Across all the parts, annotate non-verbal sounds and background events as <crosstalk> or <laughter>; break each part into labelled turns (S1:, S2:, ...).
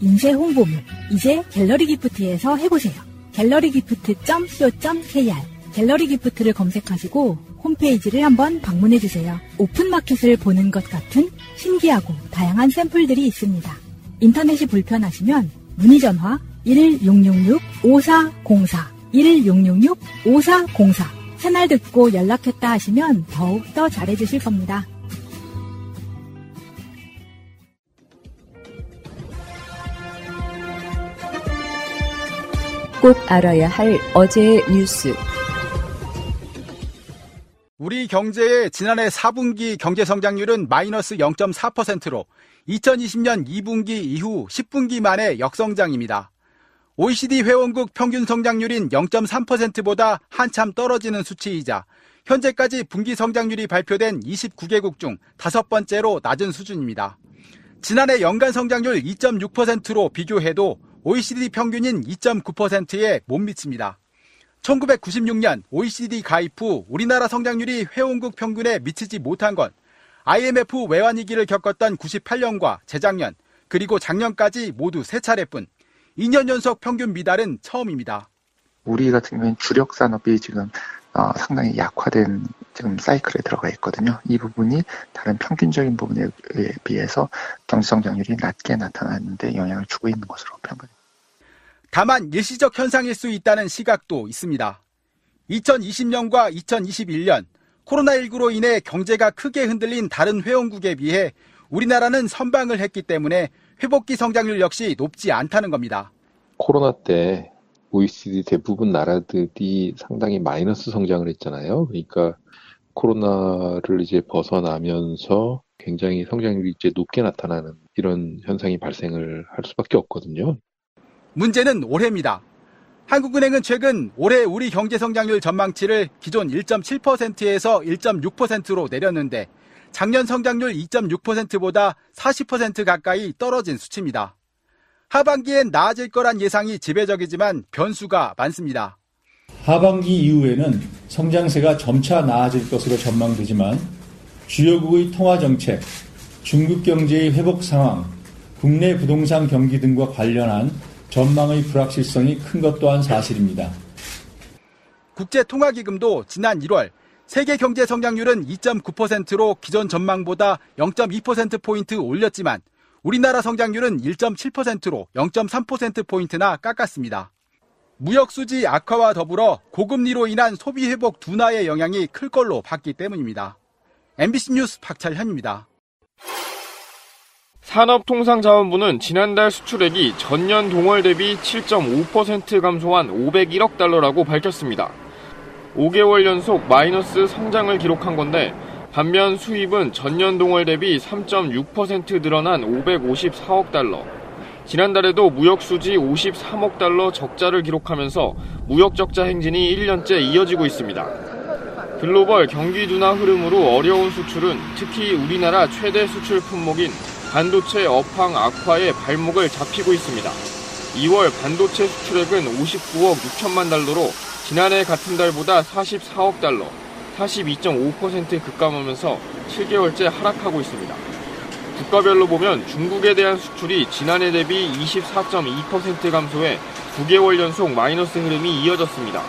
S1: 인쇄 홍보물, 이제 갤러리 기프트에서 해보세요. 갤러리 기프트.co.kr 갤러리 기프트를 검색하시고 홈페이지를 한번 방문해 주세요. 오픈 마켓을 보는 것 같은 신기하고 다양한 샘플들이 있습니다. 인터넷이 불편하시면 문의 전화 1666-5404 1666-5404 새날 듣고 연락했다 하시면 더욱 더 잘해주실 겁니다.
S2: 꼭 알아야 할 어제의 뉴스.
S3: 우리 경제의 지난해 4분기 경제 성장률은 마이너스 0.4%로 2020년 2분기 이후 10분기 만에 역성장입니다. OECD 회원국 평균 성장률인 0.3%보다 한참 떨어지는 수치이자 현재까지 분기 성장률이 발표된 29개국 중 다섯 번째로 낮은 수준입니다. 지난해 연간 성장률 2.6%로 비교해도 OECD 평균인 2.9%에 못 미칩니다. 1996년 OECD 가입 후 우리나라 성장률이 회원국 평균에 미치지 못한 건 IMF 외환위기를 겪었던 98년과 재작년, 그리고 작년까지 모두 세 차례뿐 2년 연속 평균 미달은 처음입니다.
S4: 우리 같은 경우는 주력 산업이 지금 어, 상당히 약화된 지금 사이클에 들어가 있거든요. 이 부분이 다른 평균적인 부분에 비해서 경제 성장률이 낮게 나타나는데 영향을 주고 있는 것으로 평가됩니다.
S3: 다만 일시적 현상일 수 있다는 시각도 있습니다. 2020년과 2021년 코로나19로 인해 경제가 크게 흔들린 다른 회원국에 비해 우리나라는 선방을 했기 때문에 회복기 성장률 역시 높지 않다는 겁니다.
S5: 코로나 때 OECD 대부분 나라들이 상당히 마이너스 성장을 했잖아요. 그러니까 코로나를 이제 벗어나면서 굉장히 성장률이 이제 높게 나타나는 이런 현상이 발생을 할 수밖에 없거든요.
S3: 문제는 올해입니다. 한국은행은 최근 올해 우리 경제 성장률 전망치를 기존 1.7%에서 1.6%로 내렸는데 작년 성장률 2.6%보다 40% 가까이 떨어진 수치입니다. 하반기엔 나아질 거란 예상이 지배적이지만 변수가 많습니다.
S6: 하반기 이후에는 성장세가 점차 나아질 것으로 전망되지만 주요국의 통화 정책, 중국 경제의 회복 상황, 국내 부동산 경기 등과 관련한 전망의 불확실성이 큰 것 또한 사실입니다.
S3: 국제통화기금도 지난 1월 세계 경제 성장률은 2.9%로 기존 전망보다 0.2%포인트 올렸지만 우리나라 성장률은 1.7%로 0.3%포인트나 깎았습니다. 무역 수지 악화와 더불어 고금리로 인한 소비 회복 둔화의 영향이 클 걸로 봤기 때문입니다. MBC 뉴스 박철현입니다.
S7: 산업통상자원부는 지난달 수출액이 전년 동월 대비 7.5% 감소한 501억 달러라고 밝혔습니다. 5개월 연속 마이너스 성장을 기록한 건데 반면 수입은 전년 동월 대비 3.6% 늘어난 554억 달러. 지난달에도 무역 수지 53억 달러 적자를 기록하면서 무역 적자 행진이 1년째 이어지고 있습니다. 글로벌 경기 둔화 흐름으로 어려운 수출은 특히 우리나라 최대 수출 품목인 반도체 업황 악화에 발목을 잡히고 있습니다. 2월 반도체 수출액은 59억 6천만 달러로 지난해 같은 달보다 44억 달러, 42.5% 급감하면서 7개월째 하락하고 있습니다. 국가별로 보면 중국에 대한 수출이 지난해 대비 24.2% 감소해 9개월 연속 마이너스 흐름이 이어졌습니다.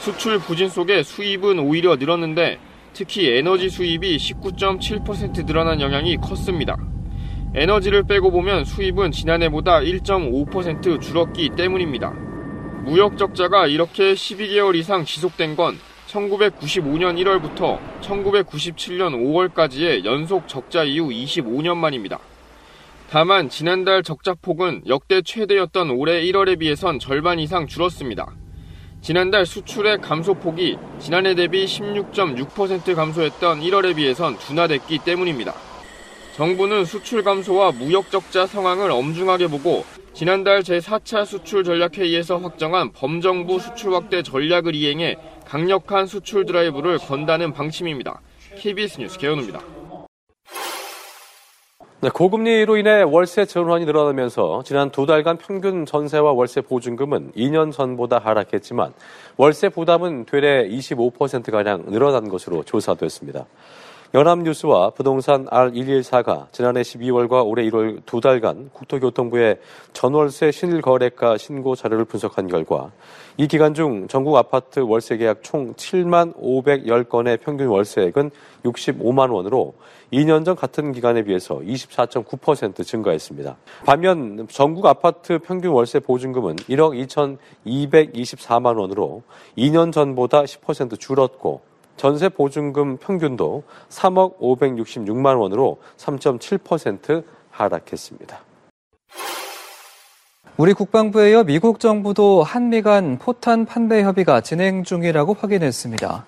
S7: 수출 부진 속에 수입은 오히려 늘었는데 특히 에너지 수입이 19.7% 늘어난 영향이 컸습니다. 에너지를 빼고 보면 수입은 지난해보다 1.5% 줄었기 때문입니다. 무역 적자가 이렇게 12개월 이상 지속된 건 1995년 1월부터 1997년 5월까지의 연속 적자 이후 25년 만입니다. 다만 지난달 적자폭은 역대 최대였던 올해 1월에 비해선 절반 이상 줄었습니다. 지난달 수출의 감소폭이 지난해 대비 16.6% 감소했던 1월에 비해선 둔화됐기 때문입니다. 정부는 수출 감소와 무역 적자 상황을 엄중하게 보고 지난달 제4차 수출 전략회의에서 확정한 범정부 수출 확대 전략을 이행해 강력한 수출 드라이브를 건다는 방침입니다. KBS 뉴스 개연우입니다.
S8: 네, 고금리로 인해 월세 전환이 늘어나면서 지난 두 달간 평균 전세와 월세 보증금은 2년 전보다 하락했지만 월세 부담은 되레 25%가량 늘어난 것으로 조사됐습니다. 연합뉴스와 부동산 R114가 지난해 12월과 올해 1월 두 달간 국토교통부의 전월세 신일거래가 신고 자료를 분석한 결과 이 기간 중 전국 아파트 월세 계약 총 7만 510건의 평균 월세액은 65만 원으로 2년 전 같은 기간에 비해서 24.9% 증가했습니다. 반면 전국 아파트 평균 월세 보증금은 1억 2,224만 원으로 2년 전보다 10% 줄었고 전세 보증금 평균도 3억 566만 원으로 3.7% 하락했습니다.
S9: 우리 국방부에 이어 미국 정부도 한미 간 포탄 판매 협의가 진행 중이라고 확인했습니다.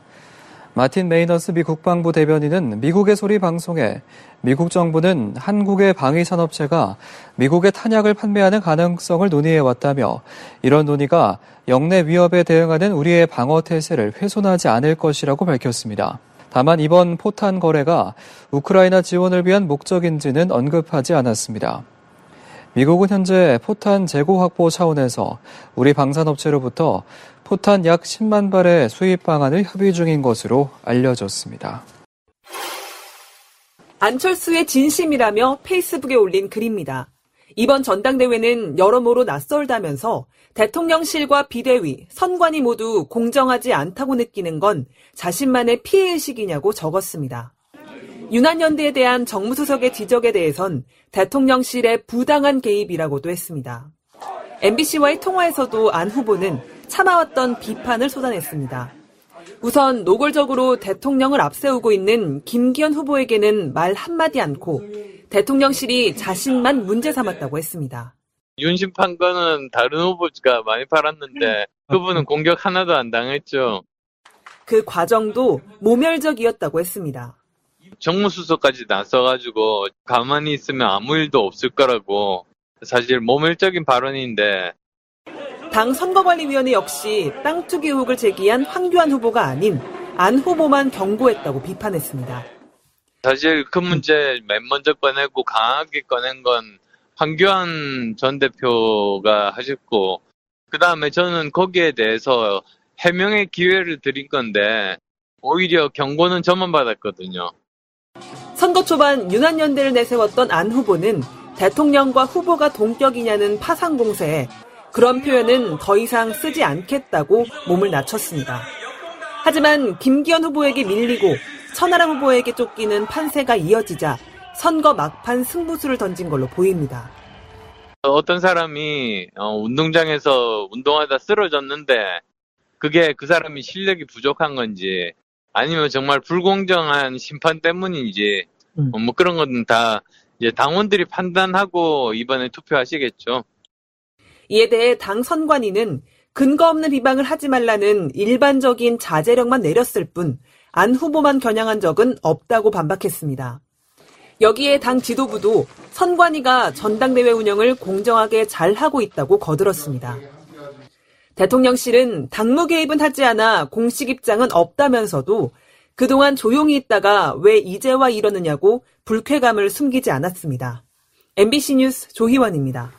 S9: 마틴 메이너스 미 국방부 대변인은 미국의 소리 방송에 미국 정부는 한국의 방위 산업체가 미국의 탄약을 판매하는 가능성을 논의해 왔다며 이런 논의가 영내 위협에 대응하는 우리의 방어 태세를 훼손하지 않을 것이라고 밝혔습니다. 다만 이번 포탄 거래가 우크라이나 지원을 위한 목적인지는 언급하지 않았습니다. 미국은 현재 포탄 재고 확보 차원에서 우리 방산업체로부터 포탄 약 10만 발의 수입 방안을 협의 중인 것으로 알려졌습니다.
S10: 안철수의 진심이라며 페이스북에 올린 글입니다. 이번 전당대회는 여러모로 낯설다면서 대통령실과 비대위, 선관위 모두 공정하지 않다고 느끼는 건 자신만의 피해의식이냐고 적었습니다. 윤한연대에 대한 정무수석의 지적에 대해선 대통령실의 부당한 개입이라고도 했습니다. MBC와의 통화에서도 안 후보는 참아왔던 비판을 쏟아냈습니다. 우선 노골적으로 대통령을 앞세우고 있는 김기현 후보에게는 말 한마디 않고 대통령실이 자신만 문제 삼았다고 했습니다.
S11: 윤심 판 거는 다른 후보가 많이 팔았는데 그분은 공격 하나도 안 당했죠.
S10: 그 과정도 모멸적이었다고 했습니다.
S11: 정무수석까지 나서가지고 가만히 있으면 아무 일도 없을 거라고 사실 모멸적인 발언인데
S10: 당 선거관리위원회 역시 땅 투기 의혹을 제기한 황교안 후보가 아닌 안 후보만 경고했다고 비판했습니다.
S11: 사실 그 문제 맨 먼저 꺼내고 강하게 꺼낸 건 황교안 전 대표가 하셨고 그 다음에 저는 거기에 대해서 해명의 기회를 드린 건데 오히려 경고는 저만 받았거든요.
S10: 선거 초반 유난연대를 내세웠던 안 후보는 대통령과 후보가 동격이냐는 파상 공세에 그런 표현은 더 이상 쓰지 않겠다고 몸을 낮췄습니다. 하지만 김기현 후보에게 밀리고 천하람 후보에게 쫓기는 판세가 이어지자 선거 막판 승부수를 던진 걸로 보입니다.
S11: 어떤 사람이 어, 운동장에서 운동하다 쓰러졌는데 그게 그 사람이 실력이 부족한 건지 아니면 정말 불공정한 심판 때문인지 음. 뭐 그런 건 다 이제 당원들이 판단하고 이번에 투표하시겠죠.
S10: 이에 대해 당 선관위는 근거 없는 비방을 하지 말라는 일반적인 자제력만 내렸을 뿐 안 후보만 겨냥한 적은 없다고 반박했습니다. 여기에 당 지도부도 선관위가 전당대회 운영을 공정하게 잘 하고 있다고 거들었습니다. 대통령실은 당무 개입은 하지 않아 공식 입장은 없다면서도 그동안 조용히 있다가 왜 이제와 이러느냐고 불쾌감을 숨기지 않았습니다. MBC 뉴스 조희원입니다.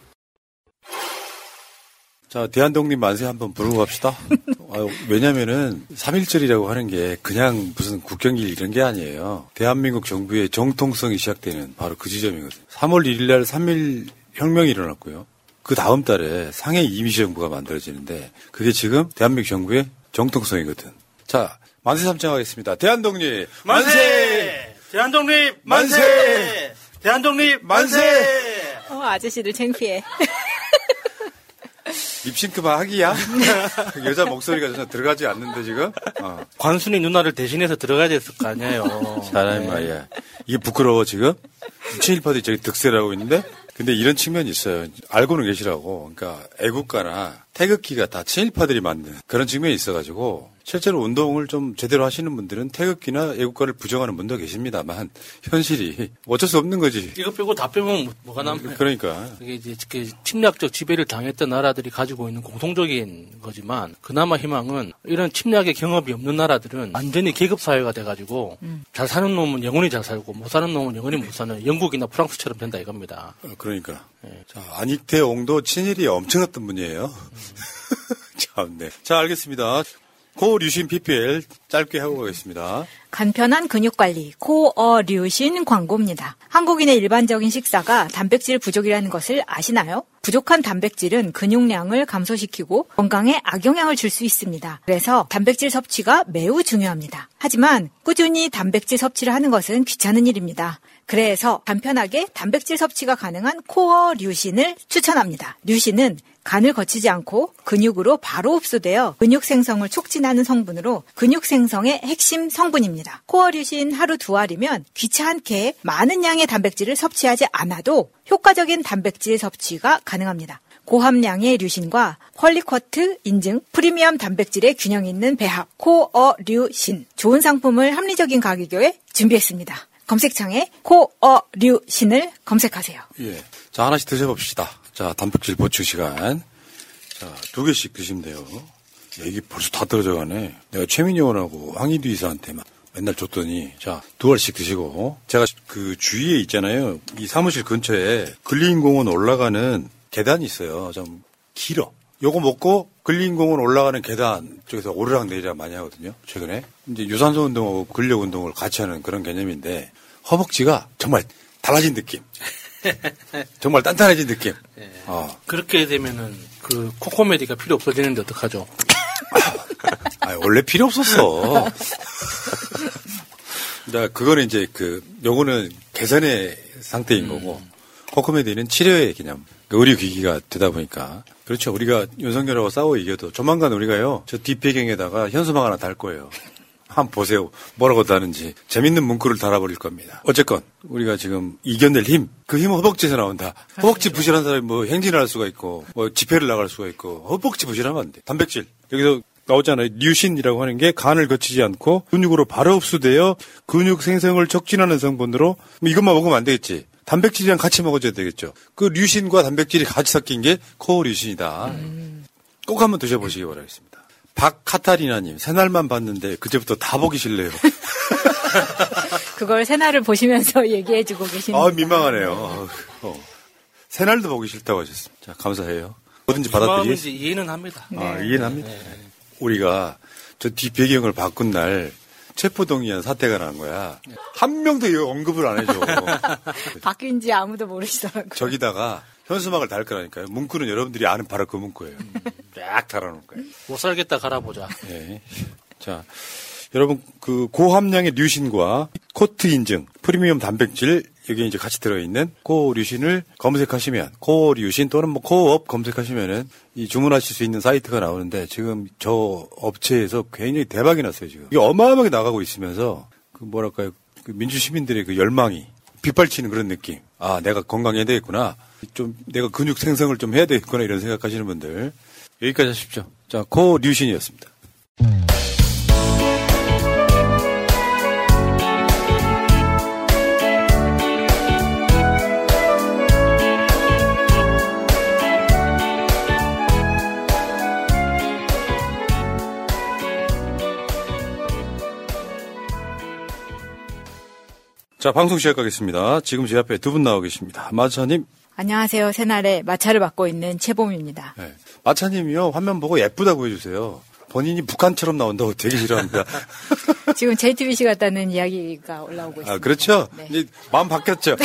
S12: 자, 대한독립 만세 한번 부르고 갑시다. <laughs> 왜냐면은 3.1절이라고 하는 게 그냥 무슨 국경일 이런 게 아니에요. 대한민국 정부의 정통성이 시작되는 바로 그 지점이거든요. 3월 1일 날 3.1 혁명이 일어났고요. 그 다음 달에 상해 이미지 정부가 만들어지는데 그게 지금 대한민국 정부의 정통성이거든. 자, 만세 삼창하겠습니다. 대한독립 만세! 만세!
S13: 대한독립 만세! 만세! 대한독립 만세!
S14: 어, 아저씨들 창피해. <laughs>
S12: 립싱크만 하기야? <laughs> 여자 목소리가 전혀 들어가지 않는데 지금? 어.
S13: 관순이 누나를 대신해서 들어가야 됐을 거 아니에요.
S12: 사람이 말이야. 이게 부끄러워 지금? 친일파들이 저기 득세를 하고 있는데? 근데 이런 측면이 있어요. 알고는 계시라고. 그러니까 애국가나 태극기가 다 친일파들이 만든 그런 측면이 있어가지고 실제로 운동을 좀 제대로 하시는 분들은 태극기나 애국가를 부정하는 분도 계십니다만 현실이 어쩔 수 없는 거지.
S13: 이거 빼고 다 빼면 뭐- 뭐가 남아요?
S12: 그러니까
S13: 이게 이제 그 침략적 지배를 당했던 나라들이 가지고 있는 공통적인 거지만 그나마 희망은 이런 침략의 경험이 없는 나라들은 완전히 계급 사회가 돼가지고 잘 사는 놈은 영원히 잘 살고 못 사는 놈은 영원히 못 사는 영국이나 프랑스처럼 된다 이겁니다.
S12: 어, 그러니까 자, 안익태 옹도 친일이 엄청났던 분이에요. <laughs> 참, 네. 자, 알겠습니다. 고류신 PPL 짧게 하고 가겠습니다.
S1: 간편한 근육 관리, 코어류신 광고입니다. 한국인의 일반적인 식사가 단백질 부족이라는 것을 아시나요? 부족한 단백질은 근육량을 감소시키고 건강에 악영향을 줄 수 있습니다. 그래서 단백질 섭취가 매우 중요합니다. 하지만 꾸준히 단백질 섭취를 하는 것은 귀찮은 일입니다. 그래서 간편하게 단백질 섭취가 가능한 코어 류신을 추천합니다. 류신은 간을 거치지 않고 근육으로 바로 흡수되어 근육 생성을 촉진하는 성분으로 근육 생성의 핵심 성분입니다. 코어 류신 하루 두 알이면 귀찮게 많은 양의 단백질을 섭취하지 않아도 효과적인 단백질 섭취가 가능합니다. 고함량의 류신과 퀄리쿼트 인증 프리미엄 단백질의 균형 있는 배합 코어류신 좋은 상품을 합리적인 가격에 준비했습니다. 검색창에 코어류신을 검색하세요.
S12: 예. 자, 하나씩 드셔봅시다. 자, 단백질 보충 시간. 자, 두 개씩 드시면 돼요. 야, 이게 벌써 다 떨어져 가네. 내가 최민희 의원하고 황희두 이사한테 막 맨날 줬더니, 자, 두 알씩 드시고. 제가 그 주위에 있잖아요. 이 사무실 근처에 근린공원 올라가는 계단이 있어요. 좀 길어. 요거 먹고 근린공원 올라가는 계단 쪽에서 오르락 내리락 많이 하거든요. 최근에. 이제 유산소 운동하고 근력 운동을 같이 하는 그런 개념인데 허벅지가 정말 달라진 느낌. <laughs> 정말 단단해진 느낌. 어.
S13: 그렇게 되면은 그 코코메디가 필요 없어지는데 어떡하죠? <laughs>
S12: 아, 원래 필요 없었어. <laughs> 자, 그거는 이제 그, 요거는 개선의 상태인 거고, 코코메디는 치료의 개념, 그 의료 기기가 되다 보니까. 그렇죠. 우리가 윤석열하고 싸워 이겨도 조만간 우리가요, 저 뒷배경에다가 현수막 하나 달 거예요. 한번 보세요. 뭐라고 다는지. 재밌는 문구를 달아버릴 겁니다. 어쨌건, 우리가 지금 이겨낼 힘, 그 힘은 허벅지에서 나온다. 허벅지 부실한 사람이 뭐 행진을 할 수가 있고, 뭐 집회를 나갈 수가 있고, 허벅지 부실하면 안 돼. 단백질. 여기서 나오잖아요. 뉴신이라고 하는 게 간을 거치지 않고 근육으로 바로 흡수되어 근육 생성을 촉진하는 성분으로 뭐 이것만 먹으면 안 되겠지. 단백질이랑 같이 먹어줘야 되겠죠. 그 류신과 단백질이 같이 섞인 게 코어 류신이다. 꼭 한번 드셔보시기 바라겠습니다. 박카타리나님, 새날만 봤는데 그제부터 다 보기 싫네요. <laughs>
S1: 그걸 새날을 보시면서 <laughs> 얘기해주고 계시는
S12: 아, 민망하네요. 어. 새날도 보기 싫다고 하셨습니다. 자, 감사해요. 뭐든지.
S13: 이제 이해는 합니다.
S12: 아, 이해는 합니다. 우리가 저 뒷배경을 바꾼 날 체포동의안 사태가 난 거야. 한 명도 이거 언급을 안 해줘. <laughs>
S1: 바뀐지 아무도 모르시더라고요.
S12: 저기다가 현수막을 달 거라니까요. 문구는 여러분들이 아는 바로 그 문구예요. 쫙 달아놓을 거예요.
S13: 못 살겠다 갈아보자.
S12: 예. 자, 여러분 그 고함량의 류신과 코트 인증 프리미엄 단백질 여기 이제 같이 들어있는 코어류신을 검색하시면 코어류신 또는 뭐 코업 검색하시면은 이 주문하실 수 있는 사이트가 나오는데 지금 저 업체에서 굉장히 대박이 났어요 지금 이게 어마어마하게 나가고 있으면서 그 뭐랄까요 그 민주 시민들의 그 열망이 빗발치는 그런 느낌 아 내가 건강해야 되겠구나 좀 내가 근육 생성을 좀 해야 되겠구나 이런 생각하시는 분들 여기까지 하십시오 자 코류신이었습니다. 자, 방송 시작하겠습니다. 지금 제 앞에 두 분 나와 계십니다. 마차님,
S1: 안녕하세요. 새날의 마차를 맡고 있는 최봄입니다.
S12: 네. 마차님이요, 화면 보고 예쁘다고 해주세요. 본인이 북한처럼 나온다고 되게 싫어합니다. <laughs>
S1: 지금 JTBC 같다는 이야기가 올라오고 있습니다.
S12: 아, 그렇죠?
S1: 네.
S12: 이제 마음 바뀌었죠?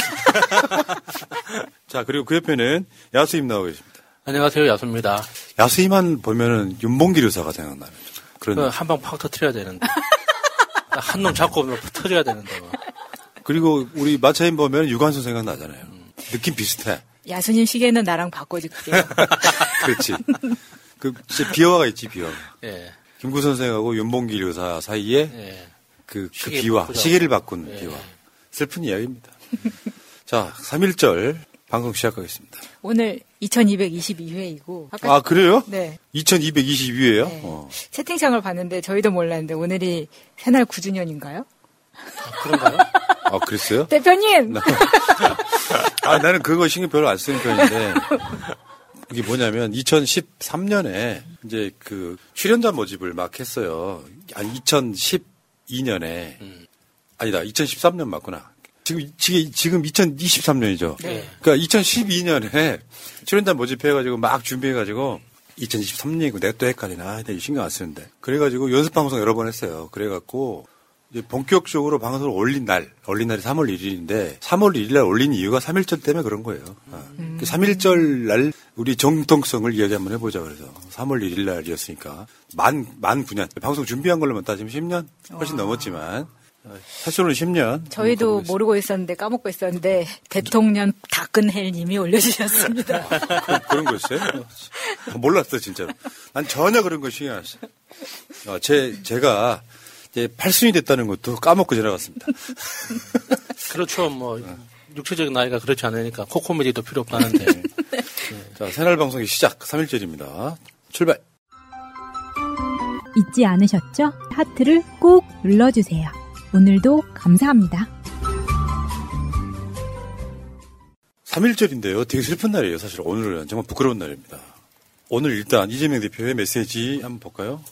S12: <laughs> 자, 그리고 그 옆에는 야수임 나와 계십니다.
S13: 안녕하세요 야수입니다.
S12: 야수임만 보면은 윤봉길 의사가 생각나는 그런.
S13: 그한방 팍 터트려야 되는데 한 놈 잡고 오면 터져야 되는데 뭐.
S12: 그리고 우리 마차임 보면 유관순 생각나잖아요. 느낌 비슷해.
S1: 야수님 시계는 나랑 바꿔줄게요. <laughs>
S12: 그렇지. 그, 진짜 비화가 있지, 비화.
S13: 예.
S12: 김구 선생하고 윤봉길 의사 사이에
S13: 예.
S12: 그, 그
S13: 시계
S12: 비화,
S13: 바꾸자.
S12: 시계를 바꾼
S13: 예.
S12: 비화. 슬픈 이야기입니다. 자, 3.1절 방송 시작하겠습니다.
S15: 오늘 2222회이고.
S12: 아, 그래요?
S15: 네.
S12: 2222회요?
S15: 네.
S12: 어.
S15: 채팅창을 봤는데 저희도 몰랐는데 오늘이 새날 9주년인가요?
S12: 아, 그랬어요?
S15: 대표님! <laughs> <laughs>
S12: 아, 나는 그거 신경 별로 안 쓰는 편인데. 이게 뭐냐면 2013년에 이제 그 출연자 모집을 막 했어요. 아니 2012년에 아니다 2013년 맞구나. 지금 지금 지금 2023년이죠.
S13: 네.
S12: 그러니까 2012년에 출연자 모집해가지고 막 준비해가지고 2023년이고 내가 또 헷갈리나 아, 신경 안 쓰는데 그래가지고 연습 방송 여러 번 했어요. 그래갖고 이제 본격적으로 방송을 올린 날, 올린 날이 3월 1일인데 3월 1일 날 올린 이유가 3일절 때문에 그런 거예요. 아, 그 3일절 날 우리 정통성을 이야기 한번 해보자 그래서 3월 1일 날이었으니까 만, 만 9년. 방송 준비한 걸로만 따지면 10년? 훨씬 넘었지만 어, 사실로는 10년.
S15: 저희도 모르고 있었는데 까먹고 있었는데 대통령 다끈헬 님이 올려주셨습니다. <laughs>
S12: 그런 거였어요? 어, 몰랐어, 진짜로. 난 전혀 그런 거 신경 안 써. 어, 제, 제가 이제 8순이 됐다는 것도 까먹고 지나갔습니다. <laughs>
S13: 그렇죠. 뭐 육체적인 나이가 그렇지 않으니까 코코미디도 필요 없다는데.
S12: 자, 새날 방송의 시작 3일절입니다. 출발.
S14: 잊지 않으셨죠? 하트를 꼭 눌러주세요. 오늘도 감사합니다.
S12: 3일절인데요. 되게 슬픈 날이에요. 사실 오늘은 정말 부끄러운 날입니다. 오늘 일단 이재명 대표의 메시지 한번 볼까요?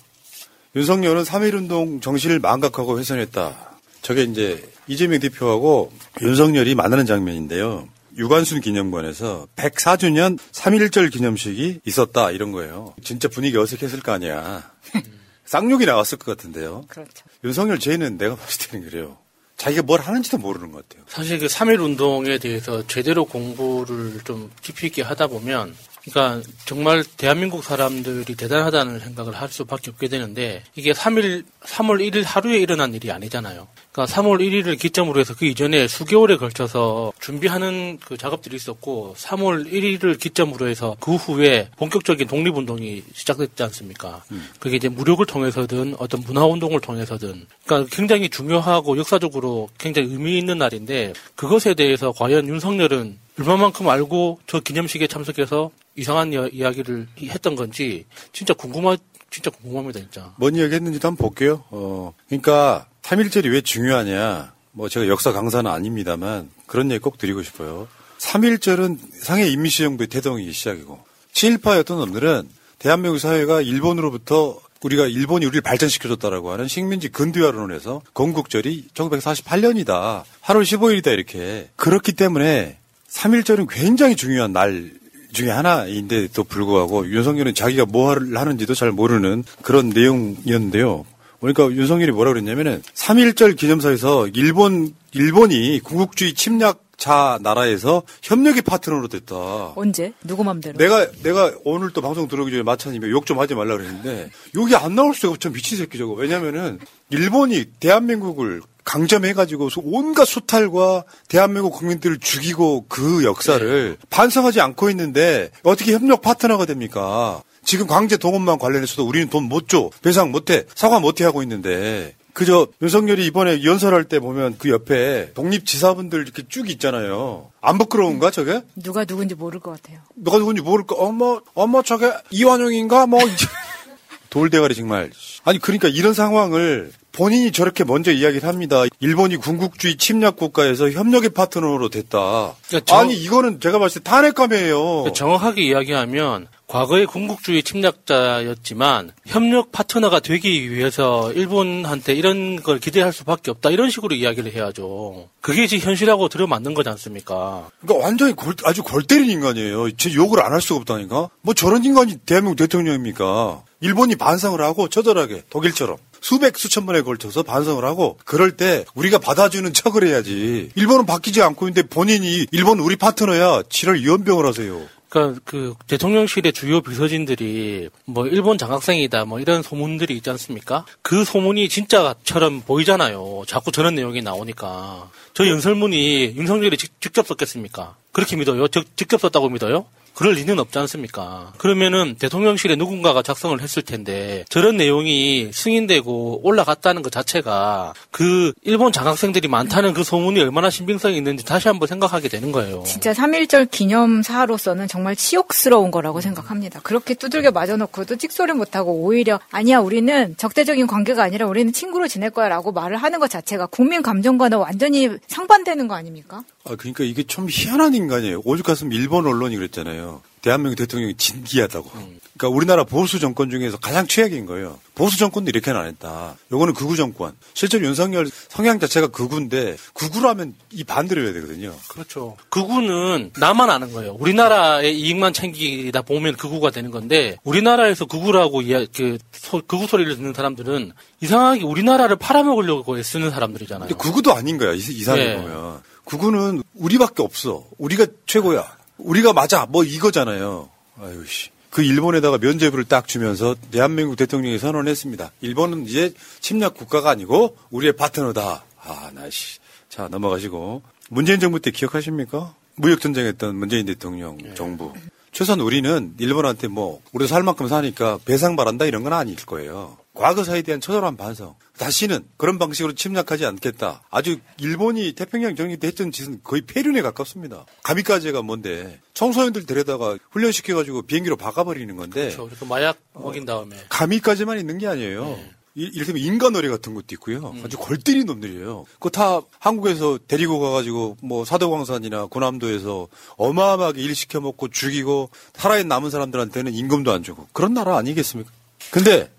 S12: 윤석열은 3.1운동 정신을 망각하고 훼손했다. 저게 이제 이재명 대표하고 윤석열이 만나는 장면인데요. 유관순 기념관에서 104주년 3.1절 기념식이 있었다 이런 거예요. 진짜 분위기 어색했을 거 아니야. <laughs> 쌍욕이 나왔을 것 같은데요.
S15: 그렇죠.
S12: 윤석열 죄는 내가 봤을 때는 그래요. 자기가 뭘 하는지도 모르는 것 같아요.
S13: 사실 그 3.1 운동에 대해서 제대로 공부를 좀 깊이 있게 하다 보면 그러니까 정말 대한민국 사람들이 대단하다는 생각을 할 수밖에 없게 되는데 이게 3일 3월 1일 하루에 일어난 일이 아니잖아요. 그러니까 3월 1일을 기점으로 해서 그 이전에 수개월에 걸쳐서 준비하는 그 작업들이 있었고 3월 1일을 기점으로 해서 그 후에 본격적인 독립 운동이 시작됐지 않습니까? 그게 이제 무력을 통해서든 어떤 문화 운동을 통해서든 그러니까 굉장히 중요하고 역사적으로 굉장히 의미 있는 날인데 그것에 대해서 과연 윤석열은 얼마만큼 알고 저 기념식에 참석해서 이상한 이야- 이야기를 했던 건지 진짜 궁금하 진짜 궁금합니다 진짜.
S12: 뭔 이야기 했는지도 한번 볼게요. 어, 그러니까 3.1절이 왜 중요하냐. 뭐 제가 역사 강사는 아닙니다만 그런 얘기 꼭 드리고 싶어요. 3.1절은 상해 인민시정부의 태동이 시작이고 7.18였던 놈들은 대한민국 사회가 일본으로부터 우리가 일본이 우리를 발전시켜줬다라고 하는 식민지 근대화론에서 건국절이 1948년이다. 8월 15일이다 이렇게. 그렇기 때문에 3.1절은 굉장히 중요한 날 중에 하나인데도 불구하고 윤석열은 자기가 뭐 하는지도 잘 모르는 그런 내용이었는데요. 그러니까 윤석열이 뭐라 그랬냐면은 3.1절 기념사에서 일본, 일본이 군국주의 침략자 나라에서 협력의 파트너로 됐다.
S15: 언제? 누구 맘대로?
S12: 내가, 내가 오늘 또 방송 들어오기 전에 마찬가지로 욕 좀 하지 말라 그랬는데 여기 안 나올 수가 없죠. 미친 새끼 저거. 왜냐면은 일본이 대한민국을 강점해가지고 소- 온갖 수탈과 대한민국 국민들을 죽이고 그 역사를 반성하지 않고 있는데 어떻게 협력 파트너가 됩니까? 지금 강제 동원만 관련해서도 우리는 돈 못 줘. 배상 못 해. 사과 못 해 하고 있는데. 그저 윤석열이 이번에 연설할 때 보면 그 옆에 독립지사분들 이렇게 쭉 있잖아요. 안 부끄러운가 저게?
S15: 누가 누군지 모를 것 같아요.
S12: 누가 누군지 모를까? 어머, 어머, 저게 이완용인가? 뭐. <laughs> 돌대가리 정말. 아니, 그러니까 이런 상황을 본인이 저렇게 먼저 이야기를 합니다. 일본이 군국주의 침략 국가에서 협력의 파트너로 됐다.
S13: 그러니까 저-
S12: 아니, 이거는 제가 봤을 때 탄핵감이에요.
S13: 정확하게 이야기하면 과거의 군국주의 침략자였지만 협력 파트너가 되기 위해서 일본한테 이런 걸 기대할 수밖에 없다 이런 식으로 이야기를 해야죠. 그게 지금 현실하고 들어맞는 거지 않습니까?
S12: 그러니까 완전히 골- 아주 골 때린 인간이에요. 제 욕을 안 할 수가 없다니까? 뭐 저런 인간이 대한민국 대통령입니까? 일본이 반성을 하고 처절하게 독일처럼 수백 수천 번에 걸쳐서 반성을 하고 그럴 때 우리가 받아주는 척을 해야지. 일본은 바뀌지 않고 있는데 본인이 일본 우리 파트너야. 7월 유언병을 하세요.
S13: 그러니까 그 대통령실의 주요 비서진들이 뭐 일본 장학생이다 뭐 이런 소문들이 있지 않습니까? 그 소문이 진짜처럼 보이잖아요. 자꾸 저런 내용이 나오니까 저 연설문이 윤석열이 직, 직접 썼겠습니까? 그렇게 믿어요? 직, 직접 썼다고 믿어요? 그럴 리는 없지 않습니까? 그러면은 대통령실에 누군가가 작성을 했을 텐데 저런 내용이 승인되고 올라갔다는 것 자체가 그 일본 장학생들이 많다는 그 소문이 얼마나 신빙성이 있는지 다시 한번 생각하게 되는 거예요.
S1: 진짜 3.1절 기념사로서는 정말 치욕스러운 거라고 생각합니다. 그렇게 두들겨 맞아놓고도 찍소리 못하고 오히려 아니야 우리는 적대적인 관계가 아니라 우리는 친구로 지낼 거야 라고 말을 하는 것 자체가 국민 감정과는 완전히 상반되는 거 아닙니까?
S12: 아, 그러니까 이게 좀 희한한 인간이에요. 오죽 갔으면 일본 언론이 그랬잖아요. 대한민국 대통령이 진기하다고. 그러니까 우리나라 보수 정권 중에서 가장 최악인 거예요. 보수 정권도 이렇게는 안 했다. 요거는 극우 정권. 실제로 윤석열 성향 자체가 극우인데 극우라면 이 반대로 해야 되거든요.
S13: 그렇죠. 극우는 나만 아는 거예요. 우리나라의 이익만 챙기다 보면 극우가 되는 건데 우리나라에서 극우라고 이야, 그 소, 극우 소리를 듣는 사람들은 이상하게 우리나라를 팔아먹으려고 쓰는 사람들이잖아요.
S12: 근데 극우도 아닌 거야. 이, 이 사람을
S13: 네.
S12: 보면. 극우는 우리밖에 없어. 우리가 최고야. 우리가 맞아. 뭐 이거잖아요. 아유 씨. 그 일본에다가 면죄부를 딱 주면서 대한민국 대통령이 선언했습니다. 일본은 이제 침략 국가가 아니고 우리의 파트너다. 아, 나씨. 자, 넘어가시고. 문재인 정부 때 기억하십니까? 무역 전쟁했던 문재인 대통령 정부. 최소한 우리는 일본한테 뭐 우리도 살 만큼 사니까 배상 바란다 이런 건 아닐 거예요. 과거사에 대한 처절한 반성. 다시는 그런 방식으로 침략하지 않겠다. 아주 일본이 태평양 정리 때 했던 짓은 거의 폐륜에 가깝습니다. 가미까지가 뭔데 청소년들 데려다가 훈련시켜가지고 비행기로 박아버리는 건데
S13: 그렇죠. 그래서 마약 먹인 다음에
S12: 가미까지만 있는 게 아니에요. 이- 이를테면 인간어리 같은 것도 있고요. 아주 골때리 놈들이에요. 그거 다 한국에서 데리고 가가지고 뭐 사도광산이나 고남도에서 어마어마하게 일 시켜먹고 죽이고 살아있는 남은 사람들한테는 임금도 안 주고 그런 나라 아니겠습니까? 근데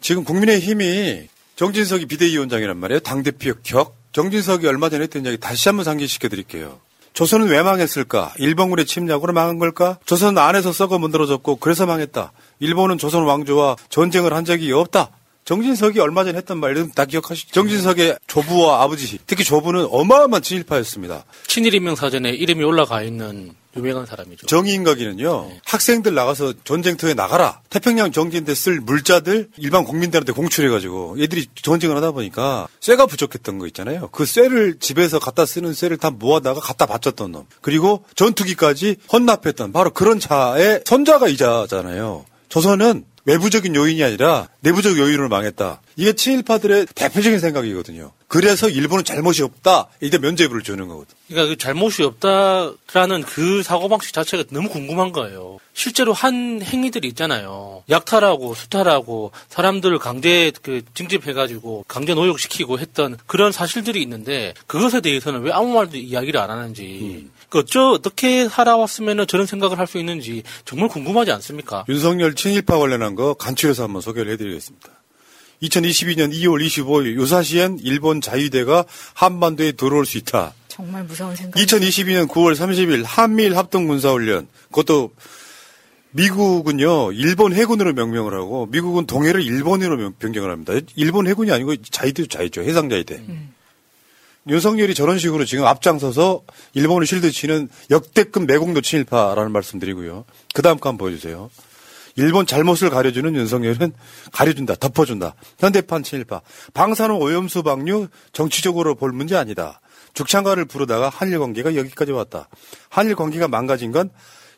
S12: 지금 국민의힘이 정진석이 비대위원장이란 말이에요. 당대표 격. 정진석이 얼마 전에 했던 이야기 다시 한번 상기시켜 드릴게요. 조선은 왜 망했을까? 일본군의 침략으로 망한 걸까? 조선은 안에서 썩어 문드러졌고 그래서 망했다. 일본은 조선 왕조와 전쟁을 한 적이 없다. 정진석이 얼마 전에 했던 말은 다 기억하시죠? 정진석의 조부와 아버지, 특히 조부는 어마어마한 친일파였습니다.
S13: 친일인명 사전에 이름이 올라가 있는 유명한 사람이죠.
S12: 정의인각에는요 학생들 나가서 전쟁터에 나가라 태평양 정진대 쓸 물자들 일반 국민들한테 공출해가지고 얘들이 전쟁을 하다 보니까 쇠가 부족했던 거 있잖아요 그 쇠를 집에서 갖다 쓰는 쇠를 다 모아다가 갖다 바쳤던 놈 그리고 전투기까지 헌납했던 바로 그런 자의 손자가 이자잖아요 조선은 외부적인 요인이 아니라 내부적 요인으로 망했다. 이게 친일파들의 대표적인 생각이거든요. 그래서 일본은 잘못이 없다. 이때 면죄부를 주는 거거든.
S13: 그러니까 그 잘못이 없다라는 그 사고방식 자체가 너무 궁금한 거예요. 실제로 한 행위들이 있잖아요. 약탈하고 수탈하고 사람들을 강제 그 징집해가지고 강제 노역시키고 했던 그런 사실들이 있는데 그것에 대해서는 왜 아무 말도 이야기를 안 하는지 그 어쩌 어떻게 살아왔으면 저런 생각을 할 수 있는지 정말 궁금하지 않습니까?
S12: 윤석열 친일파 관련한 거 간추려서 한번 소개를 해드리겠습니다. 2022년 2월 25일 요사시엔 일본 자위대가 한반도에 들어올 수 있다.
S1: 정말 무서운 생각.
S12: 2022년 9월 30일 한미일 합동군사훈련 그것도 미국은요 일본 해군으로 명명을 하고 미국은 동해를 일본으로 명- 변경을 합니다. 일본 해군이 아니고 자위대 자위죠 해상 자위대. 윤석열이 저런 식으로 지금 앞장서서 일본을 실드치는 역대급 내공도 친일파라는 말씀드리고요. 그 다음 거 한번 보여주세요. 일본 잘못을 가려주는 윤석열은 가려준다, 덮어준다. 현대판 친일파. 방사능 오염수 방류 정치적으로 볼 문제 아니다. 죽창가를 부르다가 한일 관계가 여기까지 왔다. 한일 관계가 망가진 건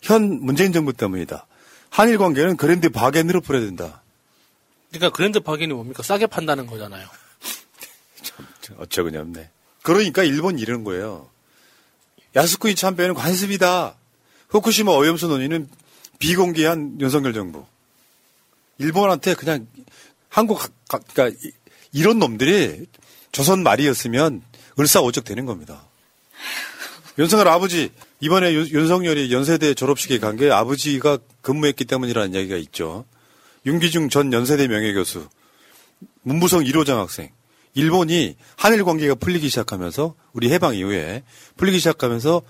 S12: 현 문재인 정부 때문이다. 한일 관계는 그랜드 바겐으로 풀어야 된다.
S13: 그러니까 그랜드 박인이 뭡니까? 싸게 판다는 거잖아요. <laughs>
S12: 어처구니 없네. 그러니까 일본 이러는 거예요. 야스쿠니 참배는 관습이다. 후쿠시마 오염수 논의는 비공개한 윤석열 정부. 일본한테 그냥 한국 그러니까 이- 이런 놈들이 조선 말이었으면 을사오적 되는 겁니다. 윤석열 아버지 이번에 윤- 윤석열이 연세대 졸업식에 간 게 아버지가 근무했기 때문이라는 이야기가 있죠. 윤기중 전 연세대 명예교수, 문부성 1호장 학생. 일본이 한일 관계가 풀리기 시작하면서 우리 해방 이후에 풀리기 시작하면서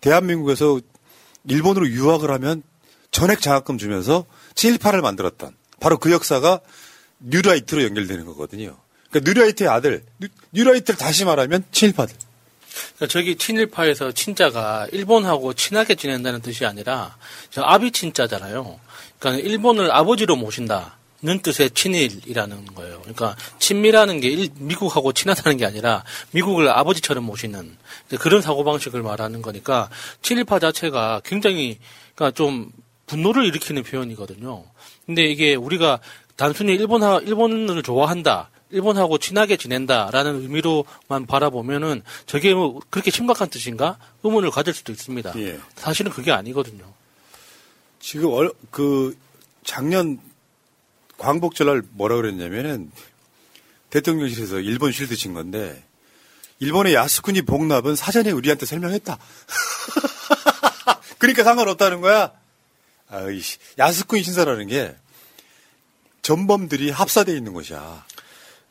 S12: 대한민국에서 일본으로 유학을 하면 전액 장학금 주면서 친일파를 만들었던 바로 그 역사가 뉴라이트로 연결되는 거거든요. 그러니까 뉴라이트의 아들, 뉴, 뉴라이트를 다시 말하면 친일파들.
S13: 그러니까 저기 친일파에서 친자가 일본하고 친하게 지낸다는 뜻이 아니라 저 아비 친자잖아요. 그러니까 일본을 아버지로 모신다 는 뜻의 친일이라는 거예요. 그러니까 친미라는 게 일- 미국하고 친하다는 게 아니라 미국을 아버지처럼 모시는 그런 사고방식을 말하는 거니까 친일파 자체가 굉장히 그러니까 좀 분노를 일으키는 표현이거든요. 근데 이게 우리가 단순히 일본하 일본을 좋아한다. 일본하고 친하게 지낸다라는 의미로만 바라보면은 저게 뭐 그렇게 심각한 뜻인가 의문을 가질 수도 있습니다.
S12: 예.
S13: 사실은 그게 아니거든요.
S12: 지금 얼, 그 작년 광복절날 뭐라 그랬냐면은 대통령실에서 일본 쉴드 친 건데 일본의 야스쿠니 복납은 사전에 우리한테 설명했다. <laughs> 그러니까 상관없다는 거야. 아이씨, 야스쿠니 신사라는 게 전범들이 합사되어 있는 것이야.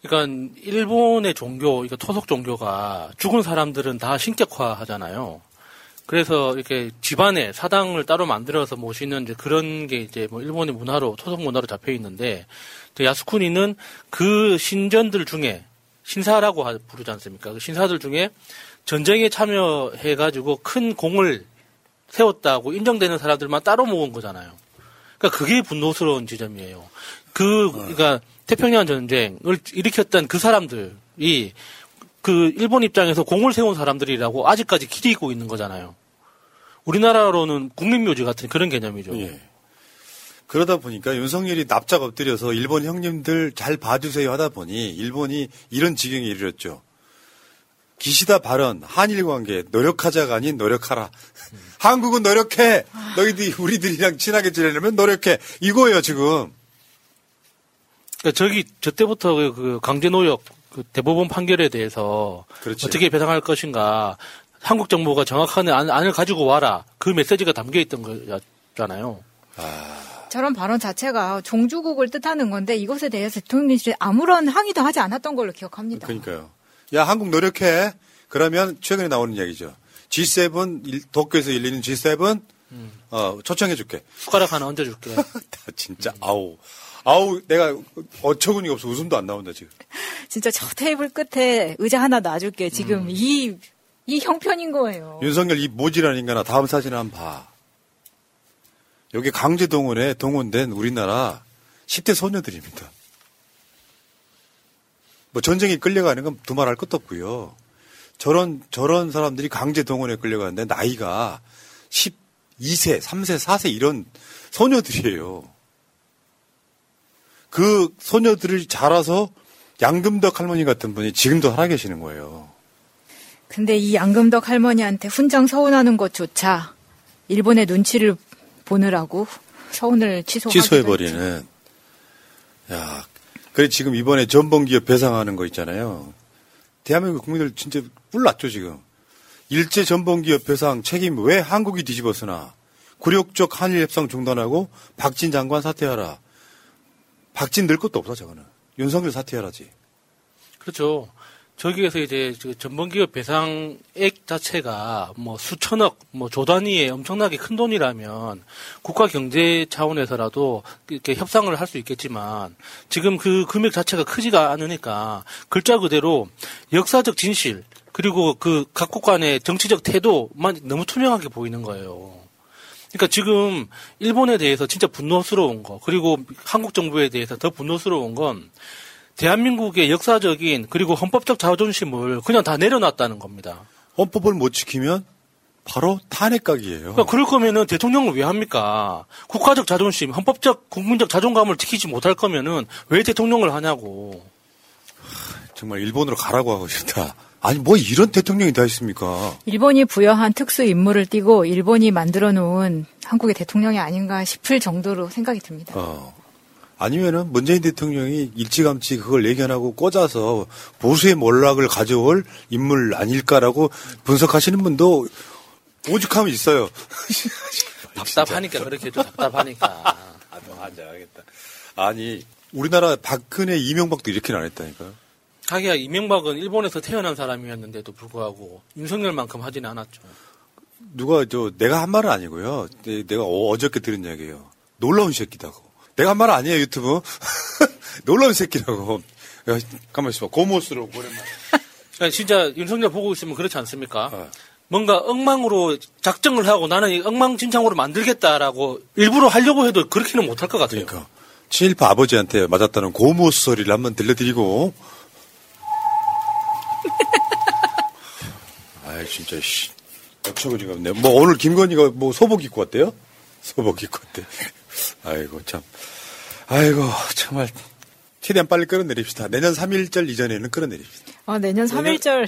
S13: 그러니까 일본의 종교, 그러니까 토속 종교가 죽은 사람들은 다 신격화 하잖아요. 그래서 이렇게 집안에 사당을 따로 만들어서 모시는 이제 그런 게 이제 뭐 일본의 문화로 토속 문화로 잡혀 있는데 야스쿠니는 그 신전들 중에 신사라고 부르지 않습니까? 그 신사들 중에 전쟁에 참여해 가지고 큰 공을 세웠다고 인정되는 사람들만 따로 모은 거잖아요. 그러니까 그게 분노스러운 지점이에요. 그 그러니까 태평양 전쟁을 일으켰던 그 사람들이 그 일본 입장에서 공을 세운 사람들이라고 아직까지 기리고 있는 거잖아요. 우리나라로는 국민묘지 같은 그런 개념이죠.
S12: 예. 그러다 보니까 윤석열이 납작 엎드려서 일본 형님들 잘 봐주세요 하다 보니 일본이 이런 지경에 이르렀죠. 기시다 발언, 한일 관계, 노력하자가 아닌 노력하라. 한국은 노력해! 너희들이 우리들이랑 친하게 지내려면 노력해! 이거예요, 지금.
S13: 그러니까 저기, 저 때부터 그, 그 강제 노역 그 대법원 판결에 대해서
S12: 그렇지.
S13: 어떻게 배상할 것인가 한국 정부가 정확한 안, 안을 가지고 와라. 그 메시지가 담겨 있던 거잖아요.
S1: 저런 발언 자체가 종주국을 뜻하는 건데 이것에 대해서 대통령실이 아무런 항의도 하지 않았던 걸로 기억합니다.
S12: 그러니까요. 야, 한국 노력해. 그러면 최근에 나오는 이야기죠. G7, 일- 도쿄에서 열리는 G7, 어, 초청해줄게.
S13: 숟가락 하나 얹어줄게.
S12: 다 <laughs> 진짜, 아우. 아우, 내가 어처구니가 없어. 웃음도 안 나온다, 지금.
S1: 진짜 저 테이블 끝에 의자 하나 놔줄게. 지금 이, 이 형편인 거예요.
S12: 윤석열 이 모질한 인간아, 다음 사진 한번 봐. 여기 강제동원에 동원된 우리나라 10대 소녀들입니다. 뭐 전쟁에 끌려가는 건 두말할 것도 없고요. 저런 저런 사람들이 강제 동원에 끌려가는데 나이가 12세, 3세, 4세 이런 소녀들이에요. 그 소녀들을 자라서 양금덕 할머니 같은 분이 지금도 살아 계시는 거예요.
S1: 근데 이 양금덕 할머니한테 훈장 서운하는 것조차 일본의 눈치를 보느라고 서운을 했죠.
S12: 취소해 버리는. 야, 그래 지금 이번에 전범기업 배상하는 거 있잖아요. 대한민국 국민들 진짜 뿔났죠 지금. 일제 전범기업 배상 책임 왜 한국이 뒤집어쓰나. 굴욕적 한일 협상 중단하고 박진 장관 사퇴하라. 박진 늘 것도 없어 저거는. 윤석열 사퇴하라지.
S13: 그렇죠. 저기에서 이제 그 전범기업 배상액 자체가 뭐 수천억, 뭐 조 단위의 엄청나게 큰 돈이라면 국가 경제 차원에서라도 이렇게 협상을 할 수 있겠지만 지금 그 금액 자체가 크지가 않으니까 글자 그대로 역사적 진실 그리고 그 각국 간의 정치적 태도만 너무 투명하게 보이는 거예요. 그러니까 지금 일본에 대해서 진짜 분노스러운 거 그리고 한국 정부에 대해서 더 분노스러운 건 대한민국의 역사적인 그리고 헌법적 자존심을 그냥 다 내려놨다는 겁니다.
S12: 헌법을 못 지키면 바로 탄핵각이에요.
S13: 그러니까 그럴 거면은 대통령을 왜 합니까? 국가적 자존심, 헌법적 국민적 자존감을 지키지 못할 거면은 왜 대통령을 하냐고.
S12: 정말 일본으로 가라고 하고 싶다. 아니 뭐 이런 대통령이 다 있습니까?
S1: 일본이 부여한 특수 임무를 띠고 일본이 만들어 놓은 한국의 대통령이 아닌가 싶을 정도로 생각이 듭니다.
S12: 어. 아니면은 문재인 대통령이 일찌감치 그걸 예견하고 꽂아서 보수의 몰락을 가져올 인물 아닐까라고 분석하시는 분도 오죽하면 있어요. <laughs>
S13: 답답하니까 그렇게 좀 답답하니까. <laughs>
S12: 아, 뭐 한장하겠다. 아니 우리나라 박근혜 이명박도 이렇게는 안 했다니까요.
S13: 하기야 이명박은 일본에서 태어난 사람이었는데도 불구하고 윤석열만큼 하지는 않았죠.
S12: 누가 저 내가 한 말은 아니고요. 내- 내가 어- 어저께 들은 이야기예요. 놀라운 새끼다고. 내가 한 말은 아니에요 유튜브. <laughs> 놀라운 새끼라고. 야, 가만 있어봐. 고모스로 오랜만에. <laughs>
S13: 진짜 윤석열 보고 있으면 그렇지 않습니까? 뭔가 엉망으로 작정을 하고 나는 이 엉망진창으로 만들겠다라고 일부러 하려고 해도 그렇게는 못할 것 같아요.
S12: 그러니까. 친일파 아버지한테 맞았다는 고모스 소리를 한번 들려드리고. <laughs> 아이 진짜 씨. 어처구니가 없네. 뭐 오늘 김건희가 뭐 소복 입고 왔대요? 소복 입고 때. 아이고 참. 아이고 정말 최대한 빨리 끌어내립시다. 내년 3일절 이전에는 끌어내립시다.
S1: 아, 내년 3일절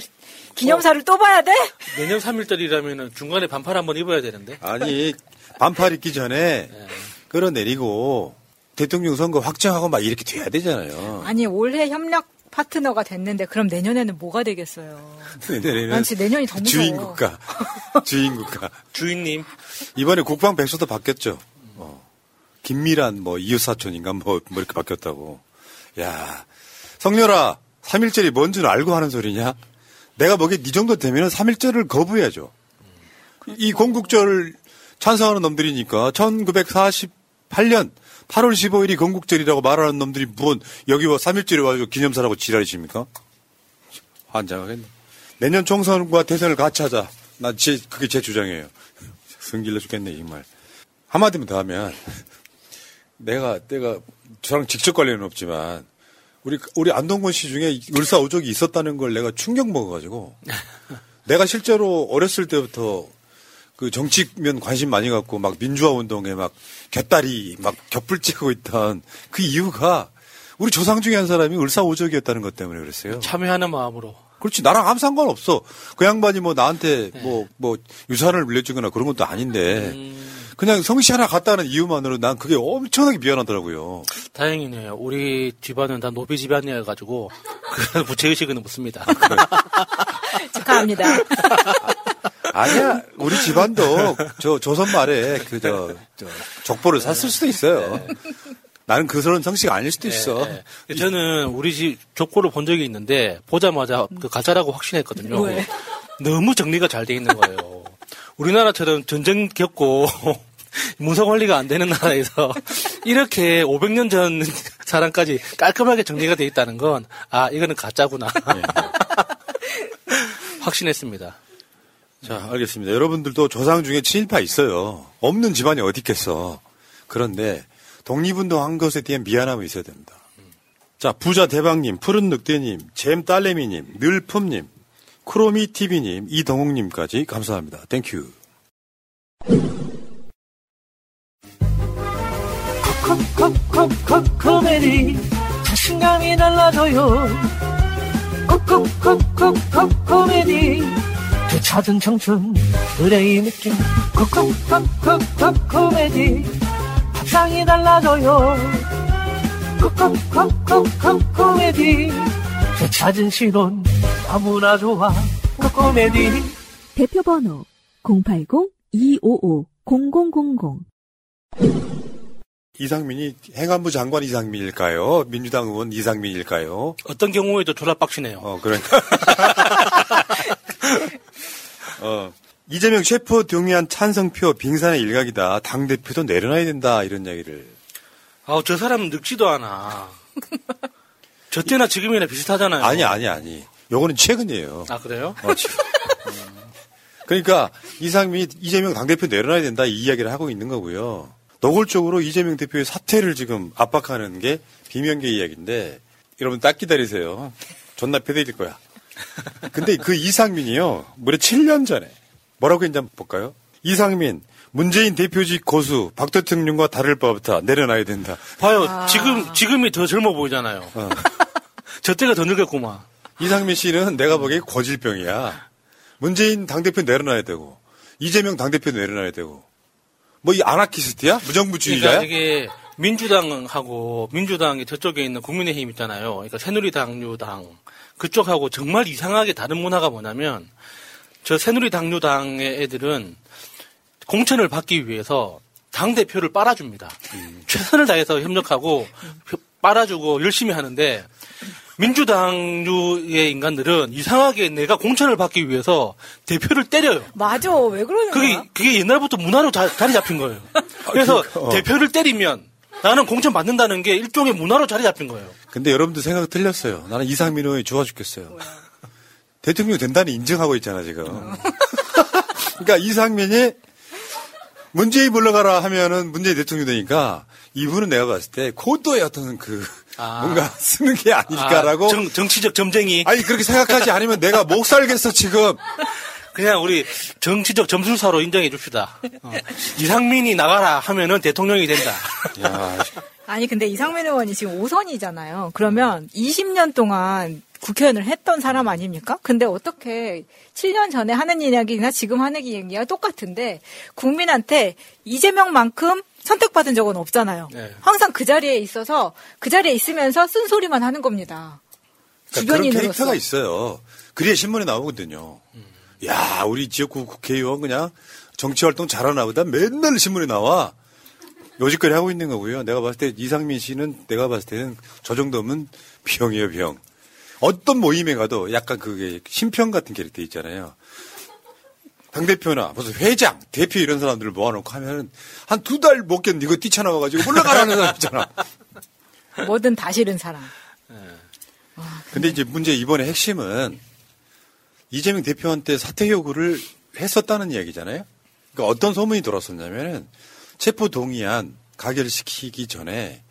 S1: 기념사를 또 봐야 돼?
S13: 내년 3일절이라면 중간에 반팔 한번 입어야 되는데.
S12: 아니 반팔 입기 전에 끌어내리고 대통령 선거 확정하고 막 이렇게 돼야 되잖아요.
S1: 아니, 올해 협력 파트너가 됐는데 그럼 내년에는 뭐가 되겠어요? <laughs>
S12: 내년에는
S1: 난 진짜 내년이 더 무서워.
S12: 주인 국가. <laughs> 주인 국가.
S13: 주인님.
S12: 이번에 국방 백서도 바뀌었죠. 어. 김미란 뭐 이웃사촌인가 뭐, 뭐 이렇게 바뀌었다고. 야 성렬아 3일절이 뭔 줄 알고 하는 소리냐? 내가 보기에 네 정도 되면 3일절을 거부해야죠. 이 건국절 찬성하는 놈들이니까 1948년 8월 15일이 건국절이라고 말하는 놈들이 뭔 여기 뭐 3일절에 와가지고 기념사라고 지랄이십니까? 환장하겠네. 내년 총선과 대선을 같이 하자. 나 제, 그게 제 주장이에요. <laughs> 승질나 죽겠네, 정말. 한마디만 더 하면, 내가, 내가, 저랑 직접 관련은 없지만, 우리, 우리 안동권 씨 중에 을사오족이 있었다는 걸 내가 충격 먹어가지고, <laughs> 내가 실제로 어렸을 때부터 그 정치면 관심 많이 갖고 막 민주화 운동에 막 곁다리 막 곁불 찍고 있던 그 이유가 우리 조상 중에 한 사람이 을사오족이었다는 것 때문에 그랬어요.
S13: 참여하는 마음으로.
S12: 그렇지 나랑 아무 상관없어. 그 양반이 뭐 나한테 뭐뭐 유산을 물려주거나 그런 것도 아닌데 그냥 성씨 하나 갖다는 이유만으로 난 그게 엄청나게 미안하더라고요.
S13: 다행이네요. 우리 집안은 다 노비 집안이어가지고 <laughs> 그런 부채의식은 없습니다. <laughs>
S1: 축하합니다. <laughs>
S12: 아니야 우리 집안도 저 조선 말에 그저 족보를 샀을 수도 있어요. 나는 그런 성씨가 아닐 수도 있어.
S13: 네, 네. 저는 우리 집 족보를 본 적이 있는데 보자마자 그 가짜라고 확신했거든요.
S1: 왜?
S13: 너무 정리가 잘 돼 있는 거예요. 우리나라처럼 전쟁 겪고 <laughs> 문서 관리가 안 되는 나라에서 <laughs> 이렇게 500년 전 <laughs> 사람까지 깔끔하게 정리가 돼 있다는 건 아 이거는 가짜구나 확신했습니다.
S12: 자, 알겠습니다. 여러분들도 조상 중에 친일파 있어요. 없는 집안이 어디 있겠어. 그런데 독립운동 한 것에 대한 미안함이 있어야 됩니다. 자, 부자 대박님, 푸른 늑대님, 잼 딸내미님, 늘품님, 크로미 TV님, 이동욱님까지 감사합니다. Thank you.
S16: 코코코코코메디 자신감이 달라져요 코코코코코코메디 되찾은 청춘 의뢰의 느낌 코코코코코코메디 밥상이 달라져요 코코코코코코메디 되찾은 시론 너무나 좋아 코코메디
S14: 대표 번호 080-255-0000
S12: 이상민이 행안부 장관 이상민일까요? 민주당 의원 이상민일까요?
S13: 어떤 경우에도 졸라 빡치네요.
S12: 어, 그러니까. <laughs> 어, 이재명 셰프 동의한 찬성표 빙산의 일각이다. 당대표도 내려놔야 된다. 이런 이야기를.
S13: 아우 저 사람은 늙지도 않아. 저 때나 지금이나 비슷하잖아요.
S12: 아니, 아니, 아니. 요거는 최근이에요.
S13: 아 그래요?
S12: 어, 지금. 그러니까 이상민이 이재명 당대표 내려놔야 된다. 이 이야기를 하고 있는 거고요. 노골적으로 이재명 대표의 사퇴를 지금 압박하는 게 비명계 이야기인데 여러분 딱 기다리세요. 존나 패드릴 거야. 근데 그 이상민이요. 무려 7년 전에 뭐라고 했는지 한번 볼까요? 이상민 문재인 대표직 고수 박 대통령과 다를 바 없다. 내려놔야 된다.
S13: 봐요. 지금 지금이 더 젊어 보이잖아요.
S12: 어. <laughs>
S13: 저 때가 더 늙었구만.
S12: 이상민 씨는 내가 보기에 고질병이야. 문재인 당대표 내려놔야 되고 이재명 당대표 내려놔야 되고 뭐 이 아나키스트야? 무정부주의자야?
S13: 그러니까 이게 민주당하고 민주당이 저쪽에 있는 국민의힘 있잖아요. 그러니까 새누리당류당 그쪽하고 정말 이상하게 다른 문화가 뭐냐면 저 새누리당류당의 애들은 공천을 받기 위해서 당 대표를 빨아줍니다. 최선을 다해서 협력하고 빨아주고 열심히 하는데 민주당류의 인간들은 이상하게 내가 공천을 받기 위해서 대표를 때려요.
S1: 맞아. 왜 그러는
S13: 그게
S1: 거야?
S13: 그게 옛날부터 문화로 자, 자리 잡힌 거예요. 그래서
S12: 그러니까, 어.
S13: 대표를 때리면 나는 공천 받는다는 게 일종의 문화로 자리 잡힌 거예요.
S12: 근데 여러분들 생각 틀렸어요. 나는 이상민 의원이 좋아 죽겠어요. 대통령 된다는 인정하고 있잖아, 지금. <laughs> 그러니까 이상민이 문재인 물러가라 하면은 문재인 대통령 되니까 이분은 내가 봤을 때 코도의 어떤 그 뭔가 쓰는 게 아닐까라고.
S13: 아, 정, 정치적 점쟁이.
S12: 아니, 그렇게 생각하지 않으면 내가 못 살겠어, 지금.
S13: 그냥 우리 정치적 점술사로 인정해 줍시다. 어. 이상민이 나가라 하면은 대통령이 된다. <laughs>
S1: 아니 근데 이상민 의원이 지금 5선이잖아요. 그러면 20년 동안 국회의원을 했던 사람 아닙니까? 근데 어떻게 7년 전에 하는 이야기나 지금 하는 이야기가 똑같은데 국민한테 이재명만큼 선택받은 적은 없잖아요.
S12: 네.
S1: 항상 그 자리에 있어서 그 자리에 있으면서 쓴소리만 하는 겁니다.
S12: 그러니까 그런
S1: 주변인으로서.
S12: 캐릭터가 있어요. 그래야 신문에 나오거든요. 야, 우리 지역구 국회의원 그냥 정치활동 잘하나 보다 맨날 신문에 나와. 요지거리 하고 있는 거고요. 내가 봤을 때 이상민 씨는 내가 봤을 때는 저 정도면 병이에요, 병. 어떤 모임에 가도 약간 그게 심평 같은 캐릭터 있잖아요. 당대표나 무슨 회장, 대표 이런 사람들을 모아놓고 하면은 한 두 달 못 견디고 뛰쳐나와가지고 올라가라는 사람 있잖아.
S1: 뭐든 다 싫은 사람.
S12: 근데 이제 문제 이번에 핵심은 이재명 대표한테 사퇴 요구를 했었다는 이야기잖아요. 그러니까 어떤 소문이 돌았었냐면은 체포 동의안 가결시키기 전에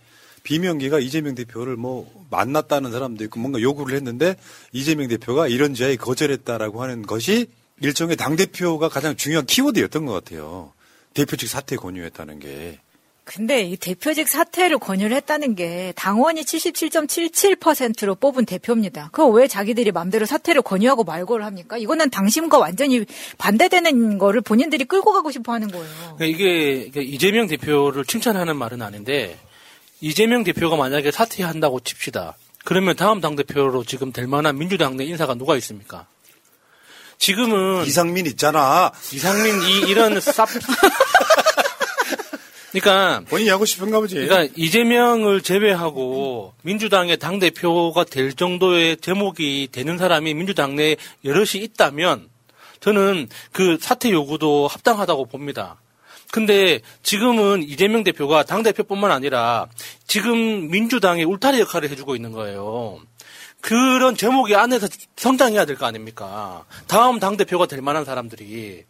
S12: 비명계가 이재명 대표를 뭐 만났다는 사람도 있고 뭔가 요구를 했는데 이재명 대표가 이런 지하에 거절했다라고 하는 것이 일종의 당 대표가 가장 중요한 키워드였던 것 같아요. 대표 측 사퇴 권유했다는 게.
S1: 근데 이 대표직 사퇴를 권유를 했다는 게 당원이 77.77%로 뽑은 대표입니다. 그거 왜 자기들이 맘대로 사퇴를 권유하고 말고를 합니까? 이거는 당심과 완전히 반대되는 거를 본인들이 끌고 가고 싶어 하는 거예요.
S13: 그러니까 이게 그러니까 이재명 대표를 칭찬하는 말은 아닌데 이재명 대표가 만약에 사퇴한다고 칩시다. 그러면 다음 당 대표로 지금 될 만한 민주당 내 인사가 누가 있습니까? 지금은
S12: 이상민 있잖아.
S13: 이상민 이 이런 쌉 <laughs> 그러니까
S12: 본인이 하고 싶은가 보지.
S13: 그러니까 이재명을 제외하고 민주당의 당 대표가 될 정도의 제목이 되는 사람이 민주당 내에 여럿이 있다면 저는 그 사퇴 요구도 합당하다고 봅니다. 근데 지금은 이재명 대표가 당 대표뿐만 아니라 지금 민주당의 울타리 역할을 해주고 있는 거예요. 그런 제목이 안에서 성장해야 될 거 아닙니까? 다음 당 대표가 될 만한 사람들이.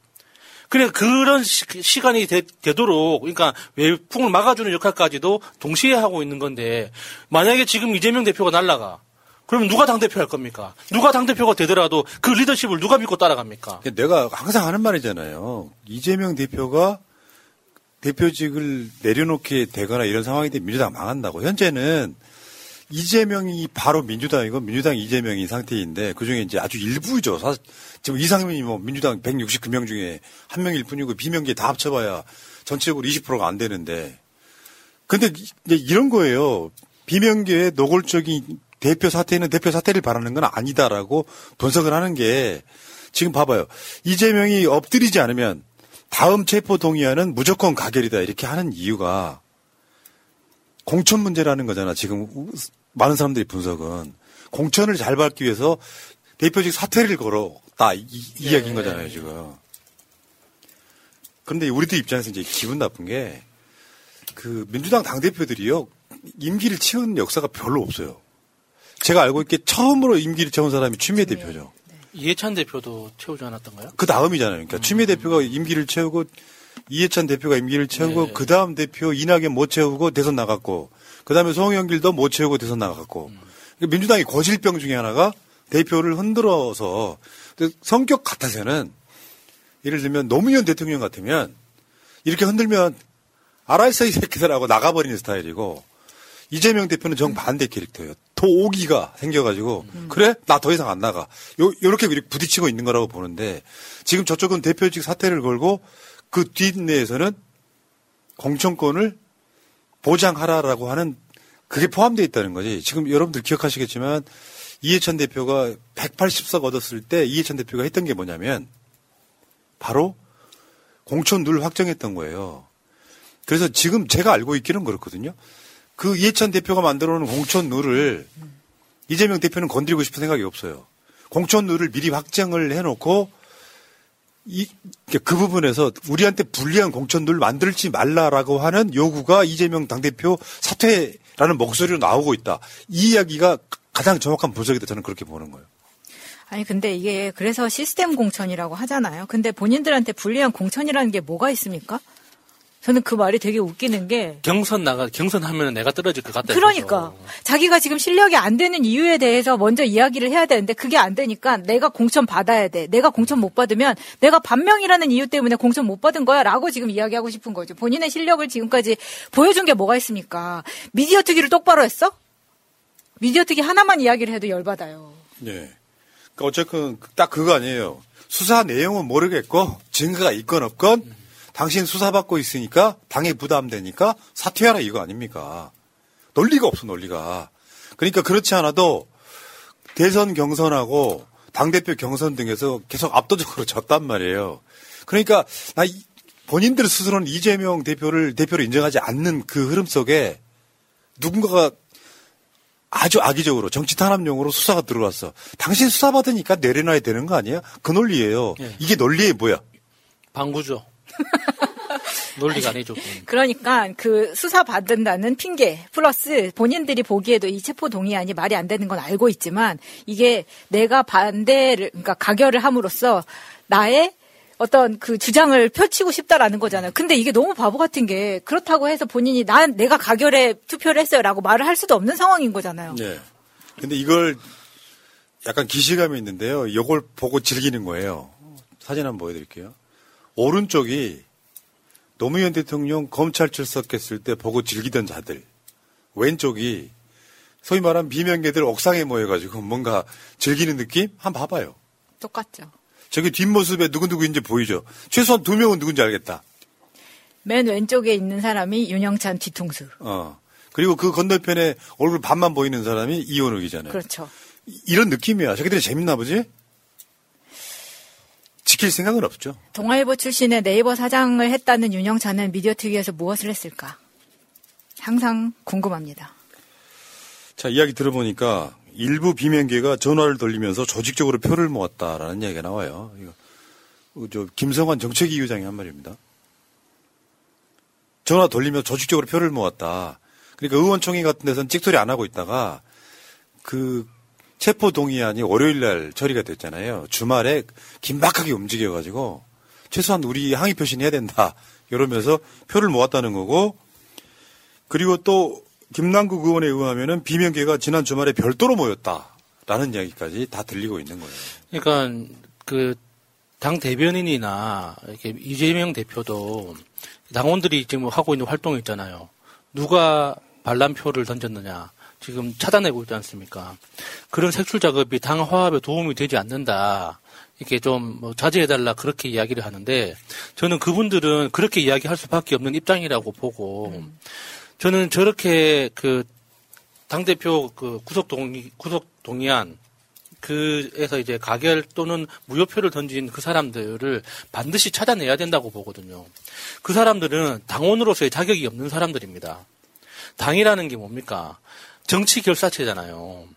S13: 그래 그런 시, 간이 되, 도록 그러니까 외풍을 막아주는 역할까지도 동시에 하고 있는 건데 만약에 지금 이재명 대표가 날라가 그러면 누가 당 대표 할 겁니까? 누가 당 대표가 되더라도 그 리더십을 누가 믿고 따라갑니까?
S12: 내가 항상 하는 말이잖아요. 이재명 대표가 대표직을 내려놓게 되거나 이런 상황이 되면 민주당 망한다고. 현재는 이재명이 바로 민주당이고 민주당 이재명이 상태인데 그중에 이제 아주 일부죠. 사실 지금 이상민이 뭐 민주당 169명 중에 한 명일 뿐이고 비명계 다 합쳐봐야 전체적으로 20%가 안 되는데 근데 이런 거예요. 비명계의 노골적인 대표 사퇴는 대표 사퇴를 바라는 건 아니다라고 분석을 하는 게 지금 봐봐요. 이재명이 엎드리지 않으면 다음 체포 동의안은 무조건 가결이다 이렇게 하는 이유가 공천 문제라는 거잖아. 지금 많은 사람들이 분석은 공천을 잘 받기 위해서 대표직 사퇴를 걸었다 이, 이 이야기인 거잖아요 지금. 그런데 우리들 입장에서 이제 기분 나쁜 게 그 민주당 당 대표들이요 임기를 채운 역사가 별로 없어요. 제가 알고 있기에 처음으로 임기를 채운 사람이 추미애 대표죠.
S13: 이해찬 대표도 채우지 않았던가요?
S12: 그 다음이잖아요. 그러니까 추미애 대표가 임기를 채우고 이해찬 대표가 임기를 채우고 그 다음 대표 이낙연 못 채우고 대선 나갔고 그 다음에 송영길도 못 채우고 대선 나갔고. 그러니까 민주당이 거실병 중에 하나가 대표를 흔들어서. 성격 같아서는 예를 들면 노무현 대통령 같으면 이렇게 흔들면 알아있어 이 새끼들하고 나가버리는 스타일이고 이재명 대표는 정반대 캐릭터예요. 도오기가 생겨가지고 그래? 나 더 이상 안 나가. 요 요렇게 이렇게 부딪히고 있는 거라고 보는데 지금 저쪽은 대표직 사퇴를 걸고 그 뒷내에서는 공천권을 보장하라라고 하는 그게 포함되어 있다는 거지. 지금 여러분들 기억하시겠지만 이해찬 대표가 180석 얻었을 때 이해찬 대표가 했던 게 뭐냐면 바로 공천 룰 확정했던 거예요. 그래서 지금 제가 알고 있기는 그렇거든요. 그 이해찬 대표가 만들어 놓은 공천 룰을 이재명 대표는 건드리고 싶은 생각이 없어요. 공천 룰을 미리 확정을 해놓고 이, 그 부분에서 우리한테 불리한 공천들 만들지 말라라고 하는 요구가 이재명 당대표 사퇴라는 목소리로 나오고 있다. 이 이야기가 가장 정확한 분석이다. 저는 그렇게 보는 거예요.
S1: 아니 근데 이게 그래서 시스템 공천이라고 하잖아요. 근데 본인들한테 불리한 공천이라는 게 뭐가 있습니까? 저는 그 말이 되게 웃기는 게
S13: 경선 나가 경선 하면 내가 떨어질 것 같다.
S1: 그러니까 자기가 지금 실력이 안 되는 이유에 대해서 먼저 이야기를 해야 되는데 그게 안 되니까 내가 공천 받아야 돼. 내가 공천 못 받으면 내가 반명이라는 이유 때문에 공천 못 받은 거야라고 지금 이야기하고 싶은 거죠. 본인의 실력을 지금까지 보여준 게 뭐가 있습니까? 미디어 특위를 똑바로 했어? 미디어 특위 하나만 이야기를 해도 열받아요.
S12: 네. 그러니까 어쨌든 딱 그거 아니에요. 수사 내용은 모르겠고 증거가 있건 없건 당신 수사받고 있으니까 당에 부담되니까 사퇴하라 이거 아닙니까? 논리가 없어 논리가. 그러니까 그렇지 않아도 대선 경선하고 당대표 경선 등에서 계속 압도적으로 <laughs> 졌단 말이에요. 그러니까 나 이- 본인들 스스로는 이재명 대표를 대표로 인정하지 않는 그 흐름 속에 누군가가 아주 악의적으로 정치 탄압용으로 수사가 들어왔어. 당신 수사받으니까 내려놔야 되는 거 아니야? 그 논리예요.
S13: 예.
S12: 이게 논리에 뭐야?
S13: 방구죠. <laughs> 논리가 아니죠. 그건.
S1: 그러니까 그 수사 받는다는 핑계 플러스 본인들이 보기에도 이 체포 동의안이 말이 안 되는 건 알고 있지만 이게 내가 반대를 그러니까 가결을 함으로써 나의 어떤 그 주장을 펼치고 싶다라는 거잖아요. 근데 이게 너무 바보 같은 게 그렇다고 해서 본인이 난 내가 가결에 투표를 했어요라고 말을 할 수도 없는 상황인 거잖아요.
S12: 네. 근데 이걸 약간 기시감이 있는데요. 이걸 보고 즐기는 거예요. 사진 한번 보여드릴게요. 오른쪽이 노무현 대통령 검찰 출석했을 때 보고 즐기던 자들. 왼쪽이 소위 말하는 비명계들 옥상에 모여가지고 뭔가 즐기는 느낌? 한번 봐봐요.
S1: 똑같죠.
S12: 저기 뒷모습에 누구누구인지 보이죠? 최소한 두 명은 누군지 알겠다.
S1: 맨 왼쪽에 있는 사람이 윤영찬 뒤통수.
S12: 어. 그리고 그 건너편에 얼굴 반만 보이는 사람이 이원욱이잖아요.
S1: 그렇죠.
S12: 이- 이런 느낌이야. 자기들이 재밌나 보지? 지킬 생각은 없죠.
S1: 동아일보 출신의 네이버 사장을 했다는 윤영찬은 미디어 특위에서 무엇을 했을까? 항상 궁금합니다.
S12: 자, 이야기 들어보니까 일부 비명계가 전화를 돌리면서 조직적으로 표를 모았다라는 이야기가 나와요. 이거, 어, 저, 김성환 정책위 의장이 한 말입니다. 전화 돌리면서 조직적으로 표를 모았다. 그러니까 의원총회 같은 데서는 찍소리 안 하고 있다가 그 체포 동의안이 월요일 날 처리가 됐잖아요. 주말에 긴박하게 움직여가지고 최소한 우리 항의 표시는 해야 된다. 이러면서 표를 모았다는 거고 그리고 또 김남국 의원에 의하면은 비명계가 지난 주말에 별도로 모였다라는 이야기까지 다 들리고 있는 거예요.
S13: 그러니까 그 당 대변인이나 이렇게 이재명 대표도 당원들이 지금 하고 있는 활동이 있잖아요. 누가 반란표를 던졌느냐 지금 찾아내고 있지 않습니까? 그런 색출 작업이 당 화합에 도움이 되지 않는다. 이렇게 좀 뭐 자제해달라 그렇게 이야기를 하는데 저는 그분들은 그렇게 이야기할 수밖에 없는 입장이라고 보고 저는 저렇게 그 당대표 그 구속 동의, 구속 동의안 그에서 이제 가결 또는 무효표를 던진 그 사람들을 반드시 찾아내야 된다고 보거든요. 그 사람들은 당원으로서의 자격이 없는 사람들입니다. 당이라는 게 뭡니까? 정치 결사체잖아요.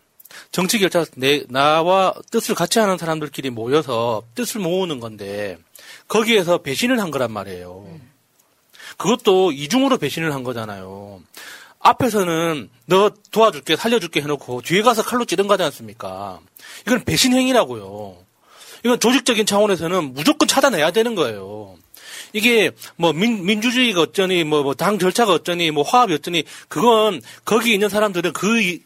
S13: 정치 결사, 내, 나와 뜻을 같이 하는 사람들끼리 모여서 뜻을 모으는 건데, 거기에서 배신을 한 거란 말이에요. 그것도 이중으로 배신을 한 거잖아요. 앞에서는 너 도와줄게, 살려줄게 해놓고 뒤에 가서 칼로 찌른 거지 않습니까? 이건 배신 행위라고요. 이건 조직적인 차원에서는 무조건 찾아내야 되는 거예요. 이게 뭐 민, 민주주의가 어쩌니 뭐 당 절차가 어쩌니 뭐 화합이 어쩌니 그건 거기 있는 사람들은 그 이-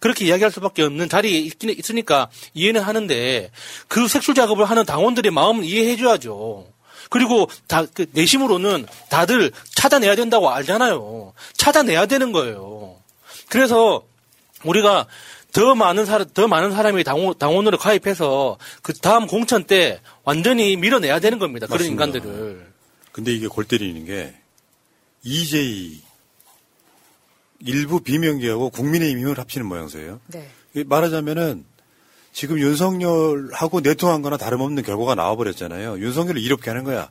S13: 그렇게 이야기할 수밖에 없는 자리에 있긴 있으니까 이해는 하는데 그 색출 작업을 하는 당원들의 마음은 이해해 줘야죠. 그리고 다, 그 내심으로는 다들 찾아내야 된다고 알잖아요. 찾아내야 되는 거예요. 그래서 우리가 더 많은 사람, 더 많은 사람이 당원, 당원으로 가입해서 그 다음 공천 때 완전히 밀어내야 되는 겁니다. 그런
S12: 맞습니다.
S13: 인간들을.
S12: 근데 이게 골 때리는 게 EJ 일부 비명계하고 국민의힘 힘을 합치는 모양새예요.
S1: 네.
S12: 말하자면은 지금 윤석열하고 내통한 거나 다름없는 결과가 나와버렸잖아요. 윤석열을 이롭게 하는 거야.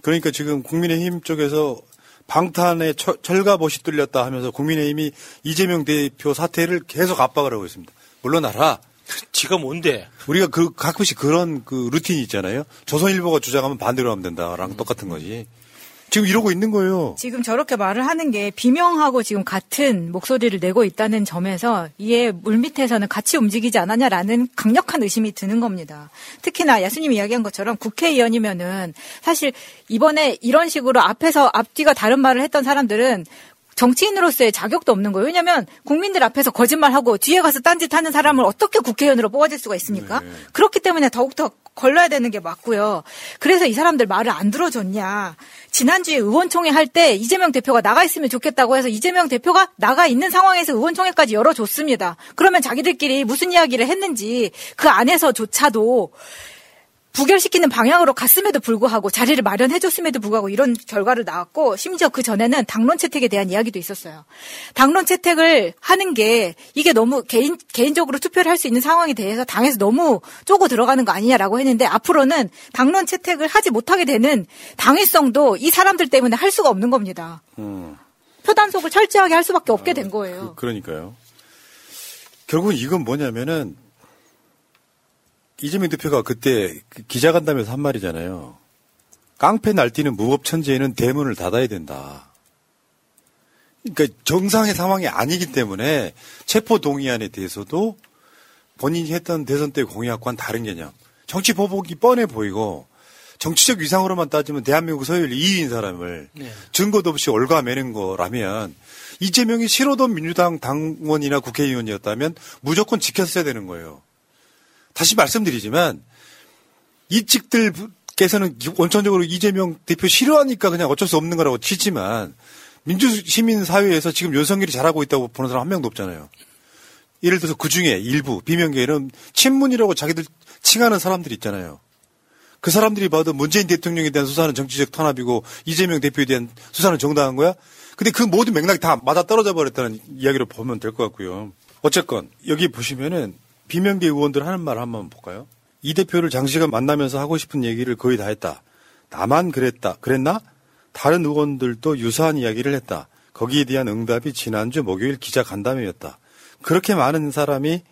S12: 그러니까 지금 국민의힘 쪽에서 방탄에 철, 철갑옷이 뚫렸다 하면서 국민의힘이 이재명 대표 사퇴를 계속 압박을 하고 있습니다. 물러나라.
S13: 지가 뭔데?
S12: 우리가 그 가끔씩 그런 그 루틴이 있잖아요. 조선일보가 주장하면 반대로 하면 된다랑 똑같은 거지. 지금 이러고 있는 거예요.
S1: 지금 저렇게 말을 하는 게 비명하고 지금 같은 목소리를 내고 있다는 점에서 이에 물밑에서는 같이 움직이지 않았냐라는 강력한 의심이 드는 겁니다. 특히나 야수님이 이야기한 것처럼 국회의원이면은 사실 이번에 이런 식으로 앞에서 앞뒤가 다른 말을 했던 사람들은 정치인으로서의 자격도 없는 거예요. 왜냐하면 국민들 앞에서 거짓말하고 뒤에 가서 딴짓하는 사람을 어떻게 국회의원으로 뽑아줄 수가 있습니까?
S12: 네.
S1: 그렇기 때문에 더욱더 걸러야 되는 게 맞고요. 그래서 이 사람들 말을 안 들어줬냐. 지난주에 의원총회 할 때 이재명 대표가 나가 있으면 좋겠다고 해서 이재명 대표가 나가 있는 상황에서 의원총회까지 열어줬습니다. 그러면 자기들끼리 무슨 이야기를 했는지 그 안에서조차도 부결시키는 방향으로 갔음에도 불구하고 자리를 마련해줬음에도 불구하고 이런 결과를 나왔고 심지어 그 전에는 당론 채택에 대한 이야기도 있었어요. 당론 채택을 하는 게 이게 너무 개인 개인적으로 투표를 할 수 있는 상황에 대해서 당에서 너무 쪼고 들어가는 거 아니냐라고 했는데 앞으로는 당론 채택을 하지 못하게 되는 당위성도 이 사람들 때문에 할 수가 없는 겁니다.
S12: 음,
S1: 표단속을 철저하게 할 수밖에 없게 된 거예요.
S12: 그러니까요. 결국은 이건 뭐냐면은 이재명 대표가 그때 그 기자간담회에서 한 말이잖아요. 깡패 날뛰는 무법천지에는 대문을 닫아야 된다. 그러니까 정상의 상황이 아니기 때문에 체포 동의안에 대해서도 본인이 했던 대선 때 공약과는 다른 개념. 정치 보복이 뻔해 보이고 정치적 위상으로만 따지면 대한민국 서열 2위인 사람을
S13: 네.
S12: 증거도 없이 올가매는 거라면 이재명이 싫어던 민주당 당원이나 국회의원이었다면 무조건 지켰어야 되는 거예요. 다시 말씀드리지만 이 측들께서는 원천적으로 이재명 대표 싫어하니까 그냥 어쩔 수 없는 거라고 치지만 민주시민 사회에서 지금 윤석열이 잘하고 있다고 보는 사람 한 명도 없잖아요. 예를 들어서 그 중에 일부 비명계는 친문이라고 자기들 칭하는 사람들이 있잖아요. 그 사람들이 봐도 문재인 대통령에 대한 수사는 정치적 탄압이고 이재명 대표에 대한 수사는 정당한 거야? 근데 그 모든 맥락이 다 맞아 떨어져 버렸다는 이야기로 보면 될 것 같고요. 어쨌건 여기 보시면은 비명계 의원들 하는 말 한번 볼까요? 이 대표를 장시간 만나면서 하고 싶은 얘기를 거의 다 했다. 나만 그랬다. 그랬나? 다른 의원들도 유사한 이야기를 했다. 거기에 대한 응답이 지난주 목요일 기자 간담회였다. 그렇게 많은 사람이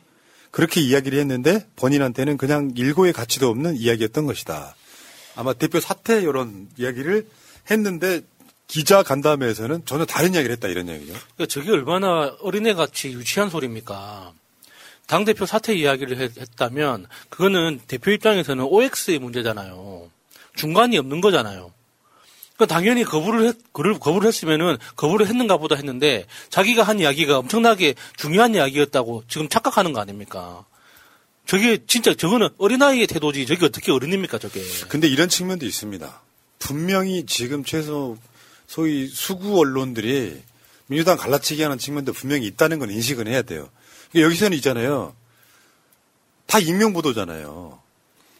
S12: 그렇게 이야기를 했는데 본인한테는 그냥 일고의 가치도 없는 이야기였던 것이다. 아마 대표 사퇴 이런 이야기를 했는데 기자 간담회에서는 전혀 다른 이야기를 했다 이런 얘기죠.
S13: 그러니까 저게 얼마나 어린애 같이 유치한 소리입니까? 당대표 사퇴 이야기를 했, 했다면 그거는 대표 입장에서는 OX의 문제잖아요. 중간이 없는 거잖아요. 그러니까 당연히 거부를 했, 거부를 했으면은 거부를 했는가 보다 했는데 자기가 한 이야기가 엄청나게 중요한 이야기였다고 지금 착각하는 거 아닙니까? 저게 진짜 저거는 어린아이의 태도지 저게 어떻게 어른입니까 저게.
S12: 근데 이런 측면도 있습니다. 분명히 지금 최소 소위 수구 언론들이 민주당 갈라치기 하는 측면도 분명히 있다는 건 인식은 해야 돼요. 그러니까 여기서는 있잖아요. 다 익명보도잖아요.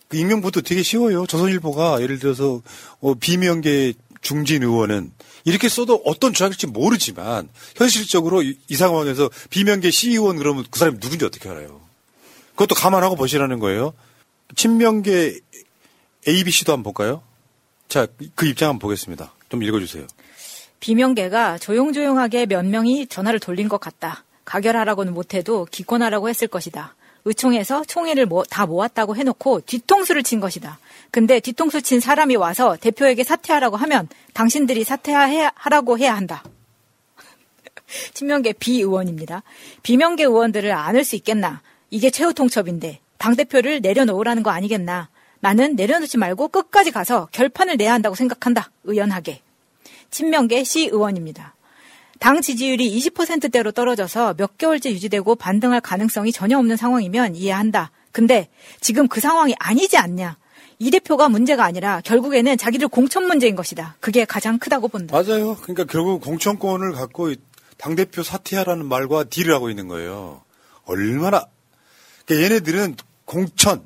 S12: 그 익명보도 되게 쉬워요. 조선일보가 예를 들어서 어, 비명계 중진 의원은 이렇게 써도 어떤 주장일지 모르지만 현실적으로 이, 이 상황에서 비명계 시의원 그러면 그 사람이 누군지 어떻게 알아요? 그것도 감안하고 보시라는 거예요. 친명계 ABC도 한번 볼까요? 자, 그 입장 한번 보겠습니다. 좀 읽어주세요.
S1: 비명계가 조용조용하게 몇 명이 전화를 돌린 것 같다. 가결하라고는 못해도 기권하라고 했을 것이다. 의총에서 총회를 모, 다 모았다고 해놓고 뒤통수를 친 것이다. 근데 뒤통수 친 사람이 와서 대표에게 사퇴하라고 하면 당신들이 사퇴하라고 해야 한다. <laughs> 친명계 비의원입니다. 비명계 의원들을 안을 수 있겠나? 이게 최후 통첩인데 당대표를 내려놓으라는 거 아니겠나? 나는 내려놓지 말고 끝까지 가서 결판을 내야 한다고 생각한다. 의연하게. 친명계 시 의원입니다. 당 지지율이 20%대로 떨어져서 몇 개월째 유지되고 반등할 가능성이 전혀 없는 상황이면 이해한다. 근데 지금 그 상황이 아니지 않냐. 이 대표가 문제가 아니라 결국에는 자기들 공천 문제인 것이다. 그게 가장 크다고 본다.
S12: 맞아요. 그러니까 결국 공천권을 갖고 당대표 사퇴하라는 말과 딜을 하고 있는 거예요. 얼마나. 그러니까 얘네들은 공천,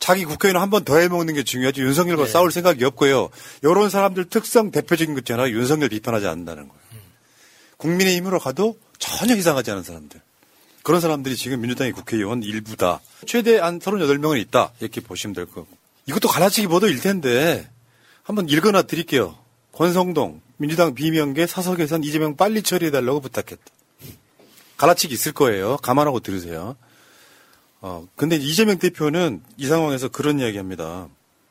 S12: 자기 국회의원 한 번 더 해먹는 게 중요하지 윤석열과
S13: 네.
S12: 싸울 생각이 없고요. 이런 사람들 특성 대표적인 것 있잖아요. 윤석열 비판하지 않는다는 거예요. 국민의힘으로 가도 전혀 이상하지 않은 사람들. 그런 사람들이 지금 민주당의 국회의원 일부다. 최대 한 38명은 있다. 이렇게 보시면 될 거고. 이것도 갈라치기 보도 일 텐데 한번 읽어놔 드릴게요. 권성동 민주당 비명계 사석에선 이재명 빨리 처리해달라고 부탁했다. 갈라치기 있을 거예요. 감안하고 들으세요. 어, 근데 이재명 대표는 이 상황에서 그런 이야기 합니다.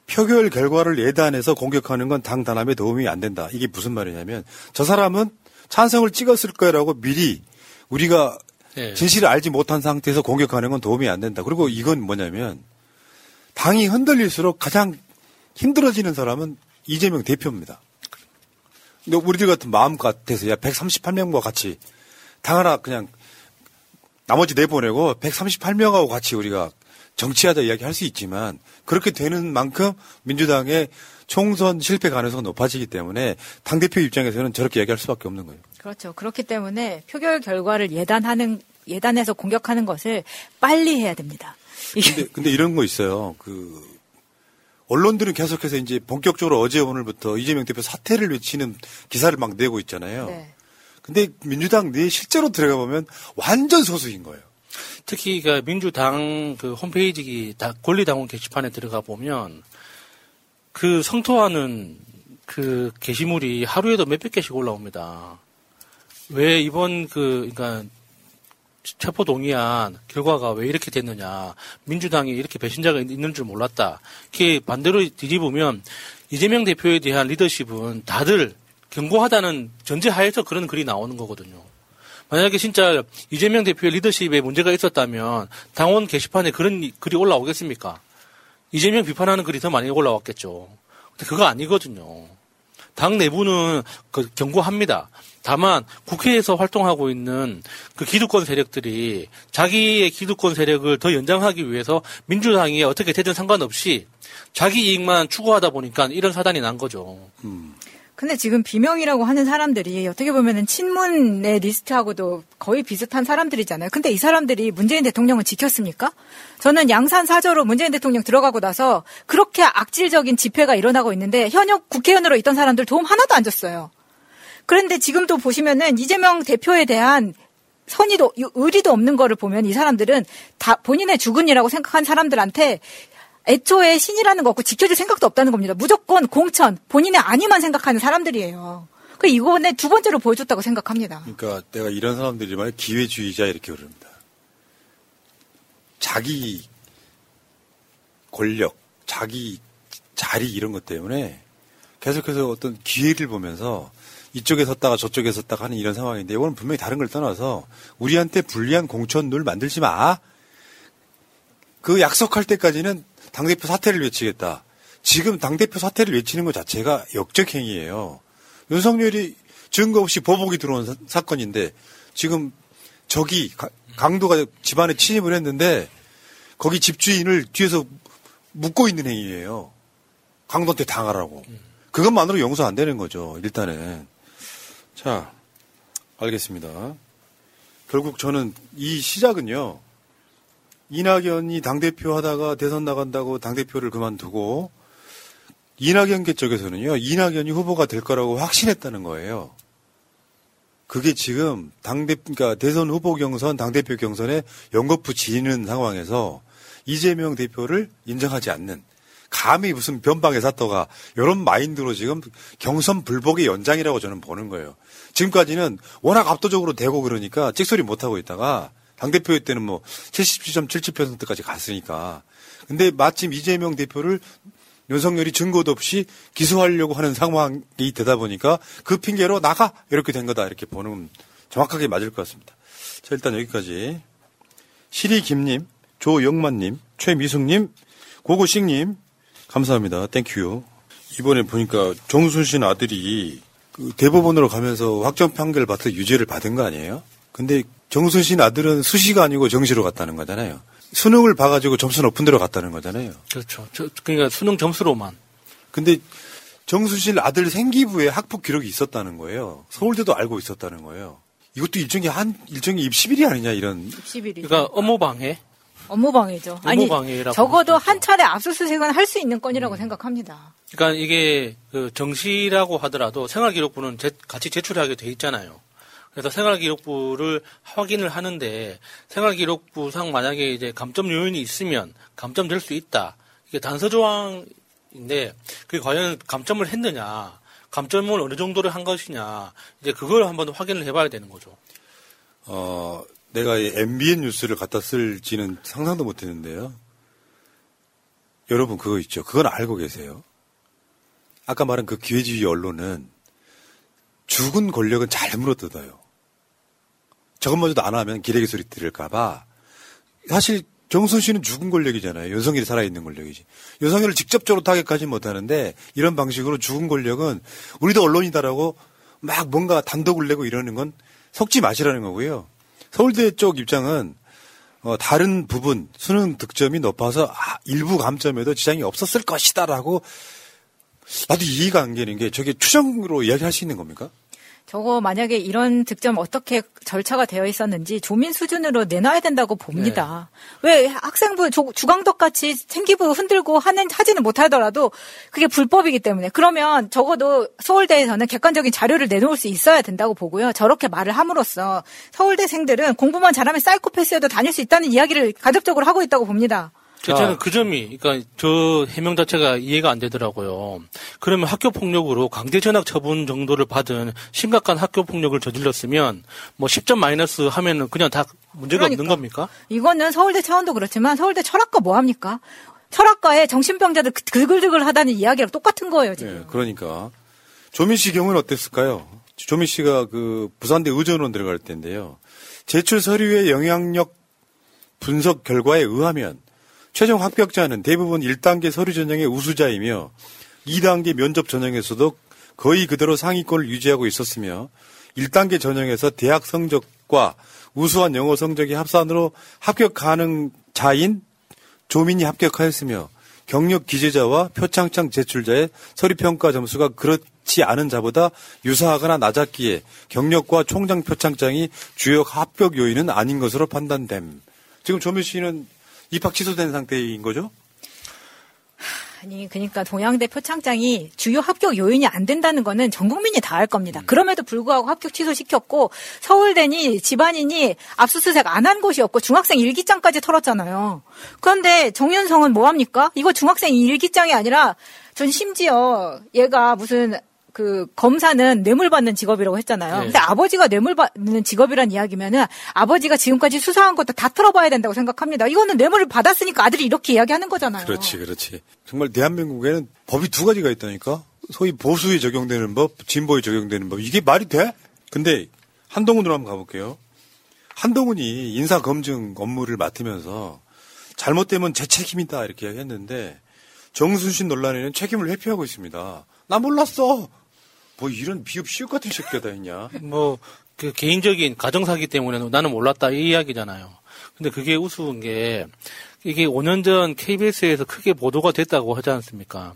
S12: 표결 결과를 예단해서 공격하는 건 당 단합에 도움이 안 된다. 이게 무슨 말이냐면 저 사람은 찬성을 찍었을 거라고 미리 우리가
S13: 네.
S12: 진실을 알지 못한 상태에서 공격하는 건 도움이 안 된다. 그리고 이건 뭐냐면 당이 흔들릴수록 가장 힘들어지는 사람은 이재명 대표입니다. 근데 우리들 같은 마음 같아서 야 138명과 같이 당 하나 그냥 나머지 내보내고 138명하고 같이 우리가 정치하자 이야기 할 수 있지만 그렇게 되는 만큼 민주당의 총선 실패 가능성이 높아지기 때문에 당대표 입장에서는 저렇게 이야기할 수밖에 없는 거예요.
S1: 그렇죠. 그렇기 때문에 표결 결과를 예단하는 예단해서 공격하는 것을 빨리 해야 됩니다.
S12: 근데, 근데 이런 거 있어요. 그 언론들은 계속해서 이제 본격적으로 어제 오늘부터 이재명 대표 사퇴를 외치는 기사를 막 내고 있잖아요.
S1: 네.
S12: 근데 민주당 내 실제로 들어가 보면 완전 소수인 거예요.
S13: 특히 그 민주당 그 홈페이지 다 권리당원 게시판에 들어가 보면 그 성토하는 그 게시물이 하루에도 몇백 개씩 올라옵니다. 왜 이번 그 그러니까 체포 동의안 결과가 왜 이렇게 됐느냐. 민주당이 이렇게 배신자가 있는 줄 몰랐다. 이렇게 반대로 뒤집으면 이재명 대표에 대한 리더십은 다들 경고하다는 전제하에서 그런 글이 나오는 거거든요. 만약에 진짜 이재명 대표의 리더십에 문제가 있었다면 당원 게시판에 그런 글이 올라오겠습니까? 이재명 비판하는 글이 더 많이 올라왔겠죠. 근데 그거 아니거든요. 당 내부는 그 경고합니다. 다만 국회에서 활동하고 있는 그 기득권 세력들이 자기의 기득권 세력을 더 연장하기 위해서 민주당이 어떻게 되든 상관없이 자기 이익만 추구하다 보니까 이런 사단이 난 거죠.
S1: 근데 지금 비명이라고 하는 사람들이 어떻게 보면은 친문의 리스트하고도 거의 비슷한 사람들이잖아요. 근데 이 사람들이 문재인 대통령을 지켰습니까? 저는 양산 사저로 문재인 대통령 들어가고 나서 그렇게 악질적인 집회가 일어나고 있는데 현역 국회의원으로 있던 사람들 도움 하나도 안 줬어요. 그런데 지금도 보시면은 이재명 대표에 대한 선의도 의리도 없는 거를 보면 이 사람들은 다 본인의 주군이라고 생각한 사람들한테 애초에 신이라는 거 없고 지켜줄 생각도 없다는 겁니다. 무조건 공천, 본인의 아니만 생각하는 사람들이에요. 그 이번에 두 번째로 보여줬다고 생각합니다.
S12: 그러니까 내가 이런 사람들이 말 기회주의자 이렇게 부릅니다. 자기 권력, 자기 자리 이런 것 때문에 계속해서 어떤 기회를 보면서 이쪽에 섰다가 저쪽에 섰다가 하는 이런 상황인데 이거는 분명히 다른 걸 떠나서 우리한테 불리한 공천룰 만들지 마. 그 약속할 때까지는 당대표 사퇴를 외치겠다. 지금 당대표 사퇴를 외치는 것 자체가 역적행위예요. 윤석열이 증거 없이 보복이 들어온 사, 건인데 지금 저기 가- 강도가 집안에 침입을 했는데 거기 집주인을 뒤에서 묶고 있는 행위예요. 강도한테 당하라고. 그것만으로 용서 안 되는 거죠. 일단은. 자, 알겠습니다. 결국 저는 이 시작은요. 이낙연이 당대표 하다가 대선 나간다고 당대표를 그만두고 이낙연계 쪽에서는요. 이낙연이 후보가 될 거라고 확신했다는 거예요. 그게 지금 당대 그러니까 대선 후보 경선, 당대표 경선에 연거푸 지는 상황에서 이재명 대표를 인정하지 않는 감히 무슨 변방의 사또가 이런 마인드로 지금 경선 불복의 연장이라고 저는 보는 거예요. 지금까지는 워낙 압도적으로 되고 그러니까 찍소리 못 하고 있다가 당대표 때는 뭐 77.77%까지 갔으니까. 근데 마침 이재명 대표를 윤석열이 증거도 없이 기소하려고 하는 상황이 되다 보니까 그 핑계로 나가! 이렇게 된 거다. 이렇게 보는 건 정확하게 맞을 것 같습니다. 자, 일단 여기까지. 시리김님, 조영만님, 최미숙님, 고고식님, 감사합니다. Thank you. 이번에 보니까 정순신 아들이 그 대법원으로 가면서 확정 판결 받아 유죄를 받은 거 아니에요? 근데 정순신 아들은 수시가 아니고 정시로 갔다는 거잖아요. 수능을 봐가지고 점수 높은 데로 갔다는 거잖아요.
S13: 그렇죠. 저- 그러니까 수능 점수로만.
S12: 근데 정순실 아들 생기부에 학폭 기록이 있었다는 거예요. 서울대도 알고 있었다는 거예요. 이것도 일종의 한 일종의 입시비리 아니냐 이런.
S1: 60일이죠.
S13: 그러니까 업무방해.
S1: 업무방해죠. 아니
S13: 업무방해라고
S1: 적어도 한 차례 압수수색은 할 수 있는 건이라고 생각합니다.
S13: 그러니까 이게 그 정시라고 하더라도 생활기록부는 제- 같이 제출하게 돼 있잖아요. 그래서 생활기록부를 확인을 하는데 생활기록부상 만약에 이제 감점 요인이 있으면 감점될 수 있다. 이게 단서 조항인데 그게 과연 감점을 했느냐, 감점을 어느 정도를 한 것이냐, 이제 그걸 한번 확인을 해봐야 되는 거죠.
S12: 어, 내가 이 MBN 뉴스를 갖다 쓸지는 상상도 못 했는데요. 여러분 그거 있죠. 그건 알고 계세요. 아까 말한 그 기회주의 언론은 죽은 권력은 잘 물어뜯어요. 저것마저도 안 하면 기레기 소리 들을까봐 사실 정순 씨는 죽은 권력이잖아요. 윤석열이 살아있는 권력이지. 윤석열을 직접적으로 타격하지 못하는데 이런 방식으로 죽은 권력은 우리도 언론이다라고 막 뭔가 단독을 내고 이러는 건 속지 마시라는 거고요. 서울대 쪽 입장은 어, 다른 부분 수능 득점이 높아서 아, 일부 감점에도 지장이 없었을 것이다라고 나도 이해가 안 되는 게 저게 추정으로 이야기할 수 있는 겁니까?
S1: 저거 만약에 이런 득점 어떻게 절차가 되어 있었는지 조민 수준으로 내놔야 된다고 봅니다. 왜 학생부 조- 주광덕 같이 생기부 흔들고 하는 하지는 못하더라도 그게 불법이기 때문에 그러면 적어도 서울대에서는 객관적인 자료를 내놓을 수 있어야 된다고 보고요. 저렇게 말을 함으로써 서울대생들은 공부만 잘하면 사이코패스여도 다닐 수 있다는 이야기를 가급적으로 하고 있다고 봅니다.
S13: 저는 그 점이, 그러니까 저 해명 자체가 이해가 안 되더라고요. 그러면 학교 폭력으로 강제 전학 처분 정도를 받은 심각한 학교 폭력을 저질렀으면 뭐 10점 마이너스 하면은 그냥 다 문제가 없는
S1: 그러니까.
S13: 겁니까?
S1: 이거는 서울대 차원도 그렇지만 서울대 철학과 뭐 합니까? 철학과에 정신병자들 그- 그글그글 하다는 이야기랑 똑같은 거예요, 지금.
S12: 네, 그러니까 조민 씨 경우는 어땠을까요? 조민 씨가 그 부산대 의전원 들어갈 때인데요. 제출 서류의 영향력 분석 결과에 의하면 최종 합격자는 대부분 1단계 서류 전형의 우수자이며 2단계 면접 전형에서도 거의 그대로 상위권을 유지하고 있었으며 1단계 전형에서 대학 성적과 우수한 영어 성적이 합산으로 합격 가능 자인 조민이 합격하였으며 경력 기재자와 표창장 제출자의 서류 평가 점수가 그렇지 않은 자보다 유사하거나 낮았기에 경력과 총장 표창장이 주요 합격 요인은 아닌 것으로 판단됨. 지금 조민 씨는 입학 취소된 상태인 거죠?
S1: 아니, 그러니까 동양대 표창장이 주요 합격 요인이 안 된다는 거는 전 국민이 다 알 겁니다. 그럼에도 불구하고 합격 취소시켰고 서울대니 집안인이 압수수색 안 한 곳이 없고 중학생 일기장까지 털었잖아요. 그런데 정윤성은 뭐 합니까? 이거 중학생 일기장이 아니라 전 심지어 얘가 무슨 그 검사는 뇌물 받는 직업이라고 했잖아요.
S17: 네.
S1: 근데 아버지가 뇌물 받는 직업이란 이야기면은 아버지가 지금까지 수사한 것도 다 털어봐야 된다고 생각합니다. 이거는 뇌물을 받았으니까 아들이 이렇게 이야기하는 거잖아요.
S12: 그렇지, 그렇지. 정말 대한민국에는 법이 두 가지가 있다니까? 소위 보수에 적용되는 법, 진보에 적용되는 법. 이게 말이 돼? 근데 한동훈으로 한번 가볼게요. 한동훈이 인사 검증 업무를 맡으면서 잘못되면 제 책임이다 이렇게 이야기했는데 정순신 논란에는 책임을 회피하고 있습니다. 나 몰랐어. 뭐 이런 비읍 시읍 같은 새끼가 있냐? <laughs>
S13: 뭐, 그 개인적인 가정사기 때문에 나는 몰랐다 이 이야기잖아요. 근데 그게 우스운 게 이게 5년 전 KBS에서 크게 보도가 됐다고 하지 않습니까?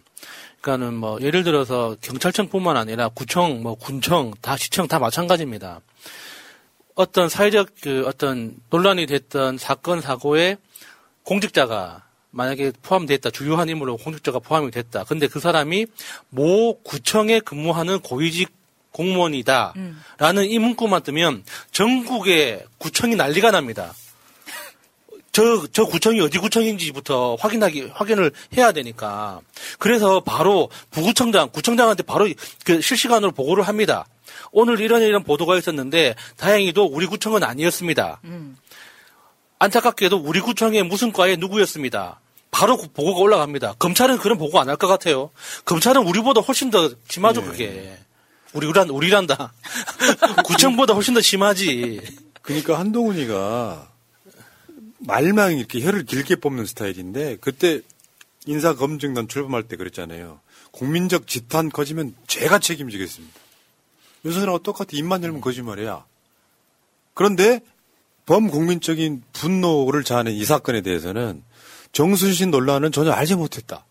S13: 그러니까는 뭐 예를 들어서 경찰청뿐만 아니라 구청, 뭐 군청, 다 시청 다 마찬가지입니다. 어떤 사회적 그 어떤 논란이 됐던 사건 사고에 공직자가 만약에 포함됐다 주요한 인물로 공직자가 포함이 됐다. 근데 그 사람이 모 구청에 근무하는 고위직 공무원이다. 라는 이 문구만 뜨면 전국의 구청이 난리가 납니다. 저, 저 구청이 어디 구청인지부터 확인하기, 확인을 해야 되니까. 그래서 바로 부구청장, 구청장한테 바로 그 실시간으로 보고를 합니다. 오늘 이런 이런 보도가 있었는데 다행히도 우리 구청은 아니었습니다. 안타깝게도 우리 구청의 무슨 과에 누구였습니다. 바로 그 보고가 올라갑니다. 검찰은 그런 보고 안 할 것 같아요. 검찰은 우리보다 훨씬 더 심하죠, 그게. 우리, 우리란, 우리란다. <laughs> 구청보다 훨씬 더 심하지.
S12: 그러니까 한동훈이가 말만 이렇게 혀를 길게 뽑는 스타일인데 그때 인사검증단 출범할 때 그랬잖아요. 국민적 지탄 커지면 제가 책임지겠습니다. 윤석열하고 똑같아 입만 열면 거짓말이야. 그런데 범국민적인 분노를 자아낸 이 사건에 대해서는 정순신 논란은 전혀 알지 못했다.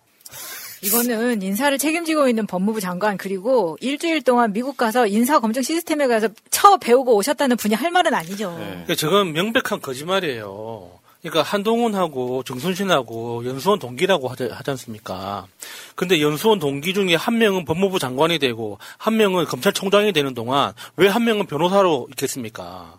S1: 이거는 인사를 책임지고 있는 법무부 장관 그리고 일주일 동안 미국 가서 인사 검증 시스템에 가서 처 배우고 오셨다는 분이 할 말은 아니죠.
S13: 그러니까 저건 명백한 거짓말이에요. 그러니까 한동훈하고 정순신하고 연수원 동기라고 하지, 하지 않습니까? 근데 연수원 동기 중에 한 명은 법무부 장관이 되고 한 명은 검찰총장이 되는 동안 왜 한 명은 변호사로 있겠습니까?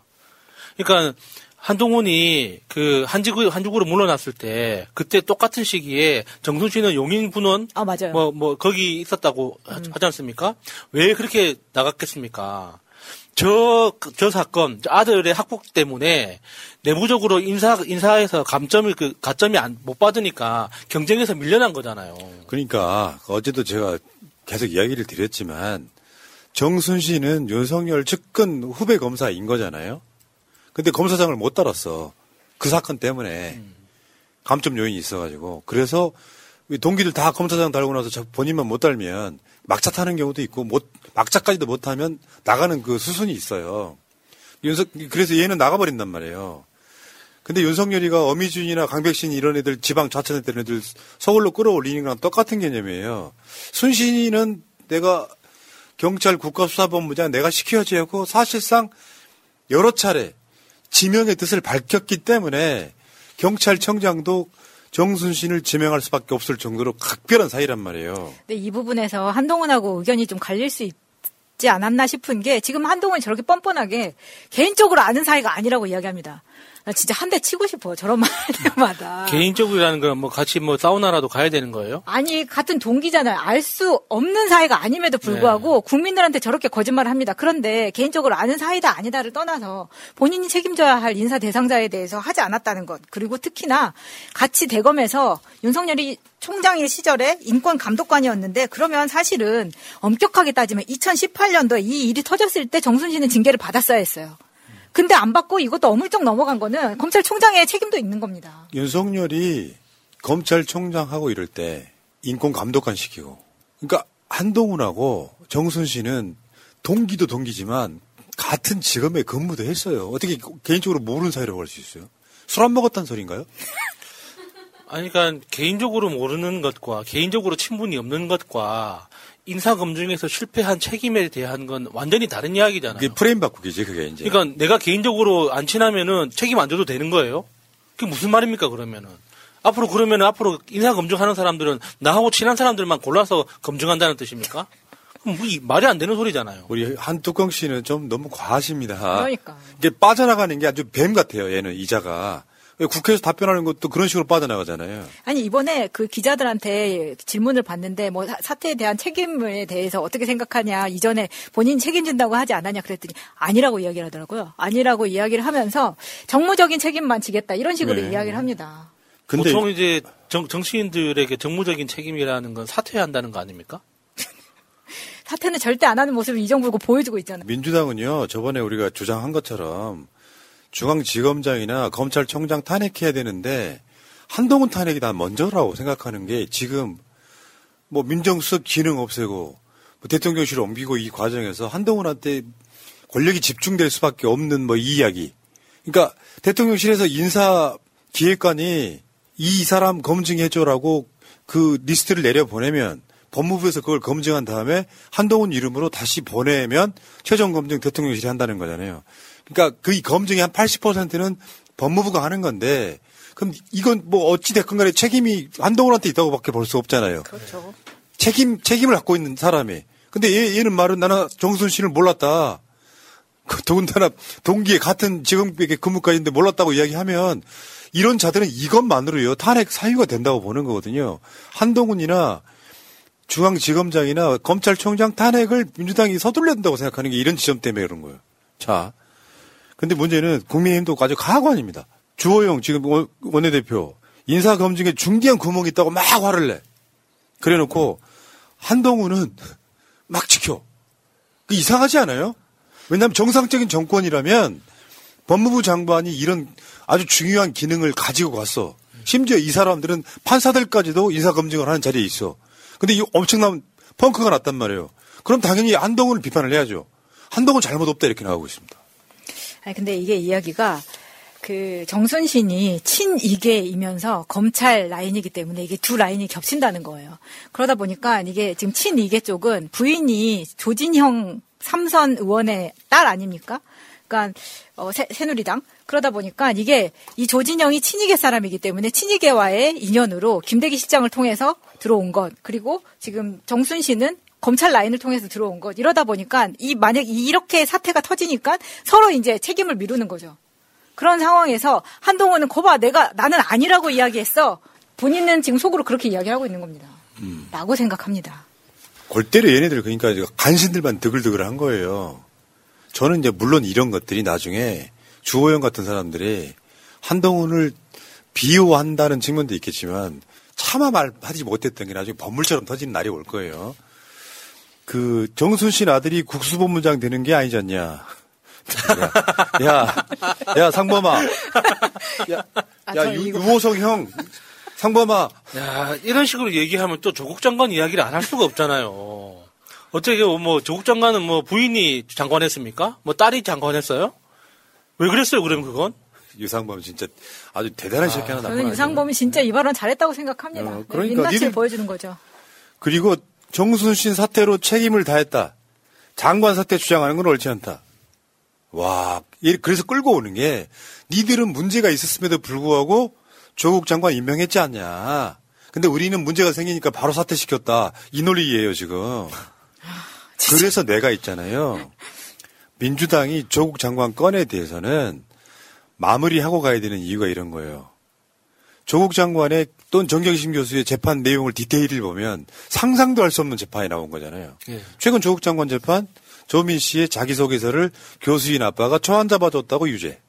S13: 그러니까 한동훈이 그 한지구 한주구로 물러났을 때 그때 똑같은 시기에 정순신은 용인군원
S1: 아 맞아요.
S13: 뭐뭐 거기 있었다고 하- 하지 않습니까? 왜 그렇게 나갔겠습니까? 저, 저 사건, 저 아들의 학폭 때문에 내부적으로 인사, 인사에서 감점이, 그, 가점이 안, 못 받으니까 경쟁에서 밀려난 거잖아요.
S12: 그러니까 어제도 제가 계속 이야기를 드렸지만 정순신은 윤석열 측근 후배 검사인 거잖아요. 근데 검사장을 못 달았어. 그 사건 때문에 감점 요인이 있어가지고 그래서 동기들 다 검사장 달고 나서 자- 본인만 못 달면 막차 타는 경우도 있고 못 막차까지도 못 타면 나가는 그 수순이 있어요. 윤석 그래서 얘는 나가버린단 말이에요. 근데 윤석열이가 어미준이나 강백신 이런 애들 지방 좌천했던 애들 서울로 끌어올리는 거랑 똑같은 개념이에요. 순신이는 내가 경찰 국가수사본부장 내가 시켜야지 하고 사실상 여러 차례 지명의 뜻을 밝혔기 때문에 경찰청장도 정순신을 지명할 수밖에 없을 정도로 각별한 사이란 말이에요.
S1: 근데 이 부분에서 한동훈하고 의견이 좀 갈릴 수 있 지 않았나 싶은 게 지금 한동훈이 저렇게 뻔뻔하게 개인적으로 아는 사이가 아니라고 이야기합니다. 나 진짜 한 대 치고 싶어. 저런 말할 때마다. <laughs>
S13: 개인적으로라는 건 뭐 같이 뭐 사우나라도 가야 되는 거예요?
S1: 아니 같은 동기잖아요. 알 수 없는 사이가 아님에도 불구하고 국민들한테 저렇게 거짓말을 합니다. 그런데 개인적으로 아는 사이다 아니다를 떠나서 본인이 책임져야 할 인사 대상자에 대해서 하지 않았다는 것 그리고 특히나 같이 대검에서 윤석열이 총장일 시절에 인권 감독관이었는데 그러면 사실은 엄격하게 따지면 2018년도에 이 일이 터졌을 때 정순신은 징계를 받았어야 했어요. 근데 안 받고 이것도 어물쩍 넘어간 거는 검찰총장의 책임도 있는 겁니다.
S12: 윤석열이 검찰총장하고 이럴 때 인권 감독관 시키고 그러니까 한동훈하고 정순신은 동기도 동기지만 같은 직업에 근무도 했어요. 어떻게 개인적으로 모르는 사이라고 할 수 있어요? 술 안 먹었다는 소린가요?
S13: 아니, 그러니까 개인적으로 모르는 것과 개인적으로 친분이 없는 것과 인사 검증에서 실패한 책임에 대한 건 완전히 다른 이야기잖아요.
S12: 그게 프레임 바꾸기지 그게 이제.
S13: 그러니까 내가 개인적으로 안 친하면은 책임 안 져도 되는 거예요? 그게 무슨 말입니까 그러면은? 앞으로 그러면은 앞으로 인사 검증하는 사람들은 나하고 친한 사람들만 골라서 검증한다는 뜻입니까? 그럼 뭐 이- 말이 안 되는 소리잖아요.
S12: 우리 한뚜껑 씨는 좀 너무 과하십니다.
S1: 그러니까.
S12: 이게 빠져나가는 게 아주 뱀 같아요. 얘는 이자가. 왜 국회에서 답변하는 것도 그런 식으로 빠져나가잖아요.
S1: 아니 이번에 그 기자들한테 질문을 받는데 뭐 사- 사태에 대한 책임에 대해서 어떻게 생각하냐 이전에 본인 책임진다고 하지 않았냐 그랬더니 아니라고 이야기를 하더라고요. 아니라고 이야기를 하면서 정무적인 책임만 지겠다 이런 식으로
S13: 네.
S1: 이야기를 합니다.
S12: 근데
S13: 보통 이제 정, 정치인들에게 정무적인 책임이라는 건 사퇴한다는 거 아닙니까? <laughs>
S1: 사퇴는 절대 안 하는 모습을 이 정부고 보여주고 있잖아요.
S12: 민주당은요, 저번에 우리가 주장한 것처럼 중앙지검장이나 검찰총장 탄핵해야 되는데 한동훈 탄핵이 다 먼저라고 생각하는 게 지금 뭐 민정수석 기능 없애고 뭐 대통령실 옮기고 이 과정에서 한동훈한테 권력이 집중될 수밖에 없는 뭐 이 이야기. 그러니까 대통령실에서 인사 기획관이 이 사람 검증해줘라고 그 리스트를 내려 보내면 법무부에서 그걸 검증한 다음에 한동훈 이름으로 다시 보내면 최종 검증 대통령실이 한다는 거잖아요. 그러니까 그이 검증의 한 80%는 법무부가 하는 건데 그럼 이건 뭐 어찌 됐건 간에 책임이 한동훈한테 있다고밖에 볼 수 없잖아요.
S1: 그렇죠.
S12: 책임 책임을 갖고 있는 사람이. 근데 얘, 얘는 말은 나는 정순신을 몰랐다. 그 더군다나 동기에 같은 직업에 근무까지 있는데 몰랐다고 이야기하면 이런 자들은 이것만으로요 탄핵 사유가 된다고 보는 거거든요. 한동훈이나 중앙지검장이나 검찰총장 탄핵을 민주당이 서둘러야 된다고 생각하는 게 이런 지점 때문에 그런 거예요. 자, 근데 문제는 국민의힘도 아주 가관입니다. 주호영 지금 원- 원내대표 인사 검증에 중대한 구멍이 있다고 막 화를 내. 그래놓고 한동훈은 <laughs> 막 지켜. 그 이상하지 않아요? 왜냐하면 정상적인 정권이라면 법무부 장관이 이런 아주 중요한 기능을 가지고 갔어. 심지어 이 사람들은 판사들까지도 인사 검증을 하는 자리에 있어. 근데 이 엄청난 펑크가 났단 말이에요. 그럼 당연히 한동훈을 비판을 해야죠. 한동훈 잘못 없다 이렇게 나오고 있습니다.
S1: 아니 근데 이게 이야기가 그 정순신이 친이계이면서 검찰 라인이기 때문에 이게 두 라인이 겹친다는 거예요. 그러다 보니까 이게 지금 친이계 쪽은 부인이 조진형 삼선 의원의 딸 아닙니까? 그러니까 어, 새, 새누리당 그러다 보니까 이게 이 조진영이 친이계 사람이기 때문에 친이계와의 인연으로 김대기 실장을 통해서 들어온 것 그리고 지금 정순신은 검찰 라인을 통해서 들어온 것 이러다 보니까 이 만약 이- 이렇게 사태가 터지니까 서로 이제 책임을 미루는 거죠. 그런 상황에서 한동훈은 거봐 내가 나는 아니라고 이야기했어. 본인은 지금 속으로 그렇게 이야기하고 있는 겁니다. 라고 생각합니다.
S12: 골 때려 얘네들 그러니까 간신들만 드글드글 한 거예요. 저는 이제 물론 이런 것들이 나중에 주호영 같은 사람들이 한동훈을 비호한다는 측면도 있겠지만 차마 말하지 못했던 게 나중에 법물처럼 터지는 날이 올 거예요. 그 정순신 아들이 국수본부장 되는 게 아니잖냐. 야, 야, 야 상범아, 야,
S1: 아,
S12: 야 유, 유호성 형, 상범아.
S13: 야, 이런 식으로 얘기하면 또 조국 장관 이야기를 안 할 수가 없잖아요. 어떻게 뭐 조국 장관은 뭐 부인이 장관했습니까? 뭐 딸이 장관했어요? 왜 그랬어요? 그럼 그건?
S12: 유상범 진짜 아주 대단한 새끼 하나
S1: 저는
S12: 나타나죠.
S1: 유상범이 진짜 이 발언 잘했다고 생각합니다. 네,
S12: 그러니까
S1: 민낯을
S12: 니들-
S1: 보여주는 거죠.
S12: 그리고 정순신 사태로 책임을 다했다. 장관 사태 주장하는 건 옳지 않다. 와, 이- 그래서 끌고 오는 게 니들은 문제가 있었음에도 불구하고 조국 장관 임명했지 않냐. 근데 우리는 문제가 생기니까 바로 사퇴시켰다. 이 논리예요, 지금. 그래서 내가 있잖아요. 민주당이 조국 장관 건에 대해서는 마무리하고 가야 되는 이유가 이런 거예요. 조국 장관의 또는 정경심 교수의 재판 내용을 디테일을 보면 상상도 할 수 없는 재판이 나온 거잖아요.
S13: 예.
S12: 최근 조국 장관 재판 조민 씨의 자기소개서를 교수인 아빠가 초안 잡아줬다고 유죄.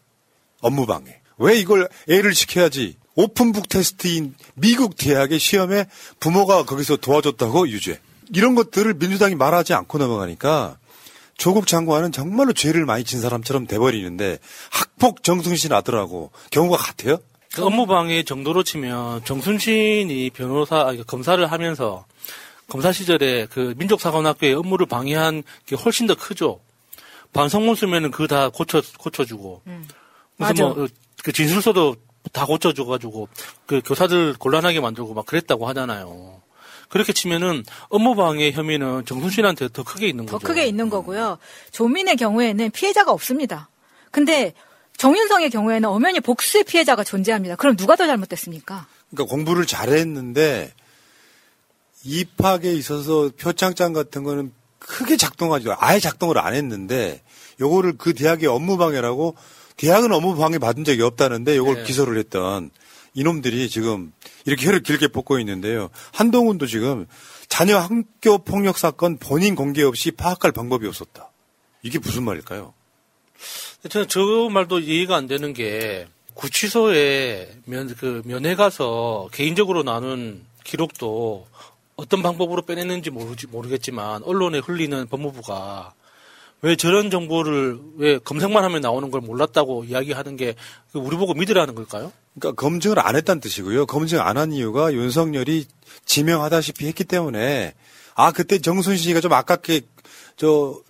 S12: 업무방해. 왜 이걸 애를 시켜야지. 오픈북 테스트인 미국 대학의 시험에 부모가 거기서 도와줬다고 유죄. 이런 것들을 민주당이 말하지 않고 넘어가니까 조국 장관은 정말로 죄를 많이 진 사람처럼 돼버리는데 학폭 정승신 아들하고 경우가 같아요?
S13: 그 업무방해 정도로 치면 정순신이 변호사, 아니, 검사를 하면서 검사 시절에 그 민족사관학교의 업무를 방해한 게 훨씬 더 크죠. 반성문 쓰면은 그거 다 고쳐, 고쳐주고. 무슨
S1: 맞아.
S13: 뭐, 그 진술서도 다 고쳐줘가지고 그 교사들 곤란하게 만들고 막 그랬다고 하잖아요. 그렇게 치면은 업무방해 혐의는 정순신한테 더 크게 있는
S1: 더
S13: 거죠.
S1: 크게 있는 거고요. 조민의 경우에는 피해자가 없습니다. 근데 정윤성의 경우에는 엄연히 복수의 피해자가 존재합니다. 그럼 누가 더 잘못됐습니까?
S12: 그러니까 공부를 잘했는데 입학에 있어서 표창장 같은 거는 크게 작동하지 아예 작동을 안 했는데 요거를 그 대학의 업무 방해라고 대학은 업무 방해 받은 적이 없다는데 요걸
S13: 네.
S12: 기소를 했던 이놈들이 지금 이렇게 혀를 <laughs> 길게 뽑고 있는데요. 한동훈도 지금 자녀 학교 폭력 사건 본인 공개 없이 파악할 방법이 없었다. 이게 무슨 말일까요?
S13: 저는 저 말도 이해가 안 되는 게 구치소에 면, 그 면회 가서 개인적으로 나눈 기록도 어떤 방법으로 빼냈는지 모르지, 모르겠지만 언론에 흘리는 법무부가 왜 저런 정보를 왜 검색만 하면 나오는 걸 몰랐다고 이야기하는 게그 우리 보고 믿으라는 걸까요?
S12: 그러니까 검증을 안 했다는 뜻이고요. 검증 안 한 이유가 윤석열이 지명하다시피 했기 때문에 아 그때 정순신이가 좀 아깝게 저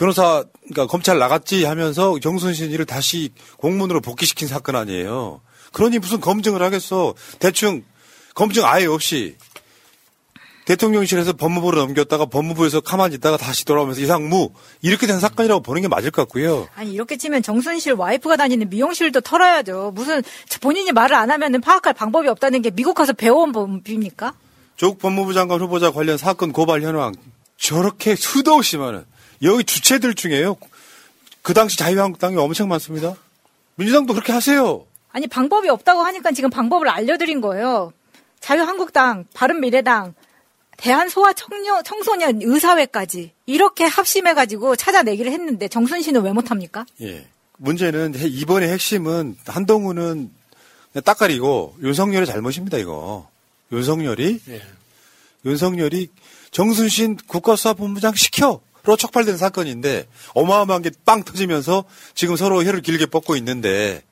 S12: 변호사 그러니까 검찰 나갔지 하면서 정순신이를 다시 공문으로 복귀시킨 사건 아니에요. 그러니 무슨 검증을 하겠어. 대충 검증 아예 없이 대통령실에서 법무부로 넘겼다가 법무부에서 가만히 있다가 다시 돌아오면서 이상무 이렇게 된 사건이라고 보는 게 맞을 것 같고요.
S1: 아니 이렇게 치면 정순실 와이프가 다니는 미용실도 털어야죠. 무슨 본인이 말을 안 하면은 파악할 방법이 없다는 게 미국 가서 배워온 법입니까?
S12: 조국 법무부 장관 후보자 관련 사건 고발 현황 저렇게 수도 없이 많은 여기 주체들 중에요. 그 당시 자유한국당이 엄청 많습니다. 민주당도 그렇게 하세요.
S1: 아니 방법이 없다고 하니까 지금 방법을 알려드린 거예요. 자유한국당, 바른미래당, 대한소아 청년, 청소년 의사회까지 이렇게 합심해가지고 찾아내기를 했는데 정순신은 왜 못합니까?
S12: 예. 문제는 해- 이번에 핵심은 한동훈은 딱가리고 윤석열의 잘못입니다, 이거. 윤석열이
S13: 예.
S12: 윤석열이 정순신 국가수사본부장 시켜! 로 촉발된 사건인데 어마어마한 게 빵 터지면서 지금 서로 혀를 길게 뻗고 있는데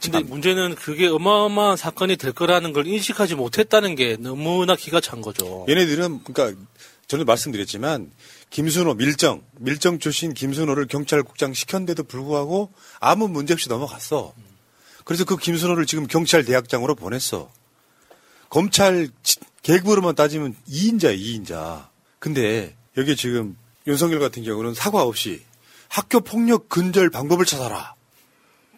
S13: 근데 문제는 그게 어마어마한 사건이 될 거라는 걸 인식하지 못했다는 게 너무나 기가 찬 거죠.
S12: 얘네들은 그러니까 저는 말씀드렸지만 김순호 밀정 밀정 출신 김순호를 경찰국장 시켰는데도 불구하고 아무 문제 없이 넘어갔어. 그래서 그 김순호를 지금 경찰 대학장으로 보냈어. 검찰 지- 계급으로만 따지면 2인자 2인자. 근데 여기 지금 윤석열 같은 경우는 사과 없이 학교 폭력 근절 방법을 찾아라.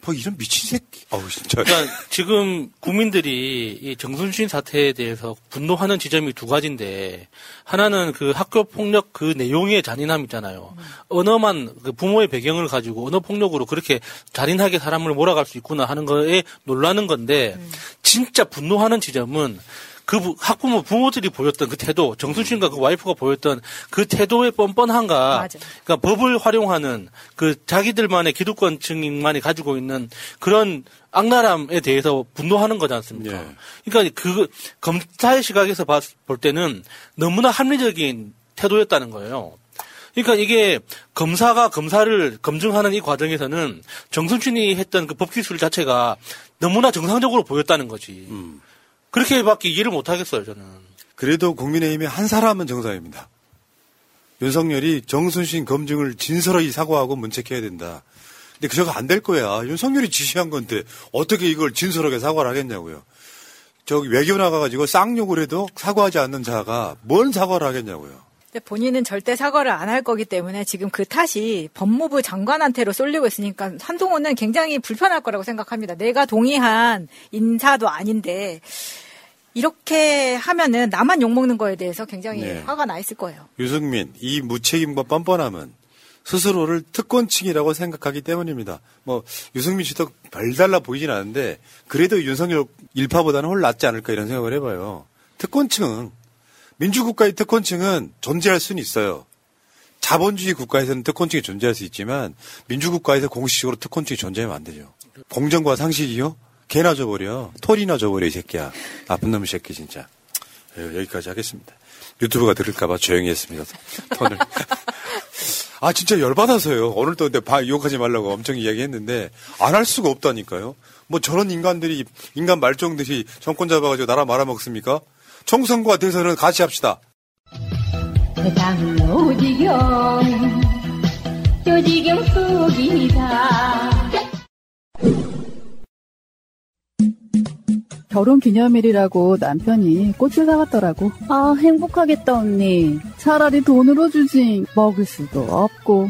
S12: 뭐 이런 미친 새끼. 어우 진짜.
S13: 그러니까 지금 국민들이 이 정순신 사태에 대해서 분노하는 지점이 두 가지인데 하나는 그 학교 폭력 그 내용의 잔인함 있잖아요. 언어만 그 부모의 배경을 가지고 언어 폭력으로 그렇게 잔인하게 사람을 몰아갈 수 있구나 하는 거에 놀라는 건데 진짜 분노하는 지점은 그 학부모 부모들이 보였던 그 태도, 정순신과 그 와이프가 보였던 그 태도의 뻔뻔한가,
S1: 맞아.
S13: 그러니까 법을 활용하는 그 자기들만의 기득권층만이 가지고 있는 그런 악랄함에 대해서 분노하는 거지 않습니까? 그러니까 그 검사의 시각에서 봤- 볼 때는 너무나 합리적인 태도였다는 거예요. 그러니까 이게 검사가 검사를 검증하는 이 과정에서는 정순신이 했던 그 법기술 자체가 너무나 정상적으로 보였다는 거지. 그렇게밖에 이해를 못 하겠어요, 저는.
S12: 그래도 국민의힘의 한 사람은 정상입니다. 윤석열이 정순신 검증을 진솔하게 사과하고 문책해야 된다. 근데 그저가 안 될 거야. 윤석열이 지시한 건데 어떻게 이걸 진솔하게 사과를 하겠냐고요. 저기 외교 나가가지고 쌍욕을 해도 사과하지 않는 자가 뭔 사과를 하겠냐고요.
S1: 본인은 절대 사과를 안 할 거기 때문에 지금 그 탓이 법무부 장관한테로 쏠리고 있으니까 한동훈은 굉장히 불편할 거라고 생각합니다. 내가 동의한 인사도 아닌데 이렇게 하면은 나만 욕먹는 거에 대해서 굉장히
S12: 네.
S1: 화가 나 있을 거예요.
S12: 유승민, 이 무책임과 뻔뻔함은 스스로를 특권층이라고 생각하기 때문입니다. 뭐 유승민 씨도 별달라 보이진 않은데 그래도 윤석열 일파보다는 훨 낫지 않을까 이런 생각을 해봐요. 특권층, 민주국가의 특권층은 존재할 수는 있어요. 자본주의 국가에서는 특권층이 존재할 수 있지만 민주국가에서 공식적으로 특권층이 존재하면 안 되죠. 공정과 상식이요? 개나 줘버려. 톨이나 줘버려 이 새끼야. 나쁜 놈의 새끼 진짜. 예, 여기까지 하겠습니다. 유튜브가 들을까봐 조용히 했습니다. 톤을. <laughs> 아 진짜 열받아서요. 오늘 또 근데 바 욕하지 말라고 엄청 이야기했는데 안 할 수가 없다니까요. 뭐 저런 인간들이 인간 말종들이 정권 잡아가지고 나라 말아먹습니까? 총선과 대선은 같이 합시다.
S17: 세상은 오지경 조지경 속이다
S18: 결혼 기념일이라고 남편이 꽃을 사왔더라고. 아, 행복하겠다, 언니. 차라리 돈으로 주지. 먹을 수도 없고,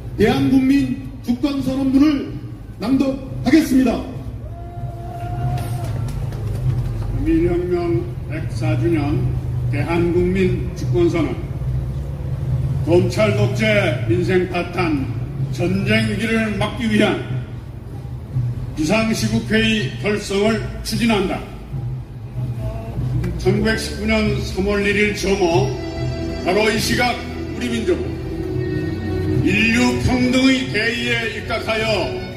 S19: 대한국민 주권선언문을 낭독하겠습니다. 3.1혁명 104주년 대한국민 주권선언 검찰 독재, 민생 파탄, 전쟁 위기를 막기 위한 비상시국회의 결성을 추진한다. 1919년 3월 1일 점호 바로 이 시각 우리 민족은 인류 평등의 대의에 입각하여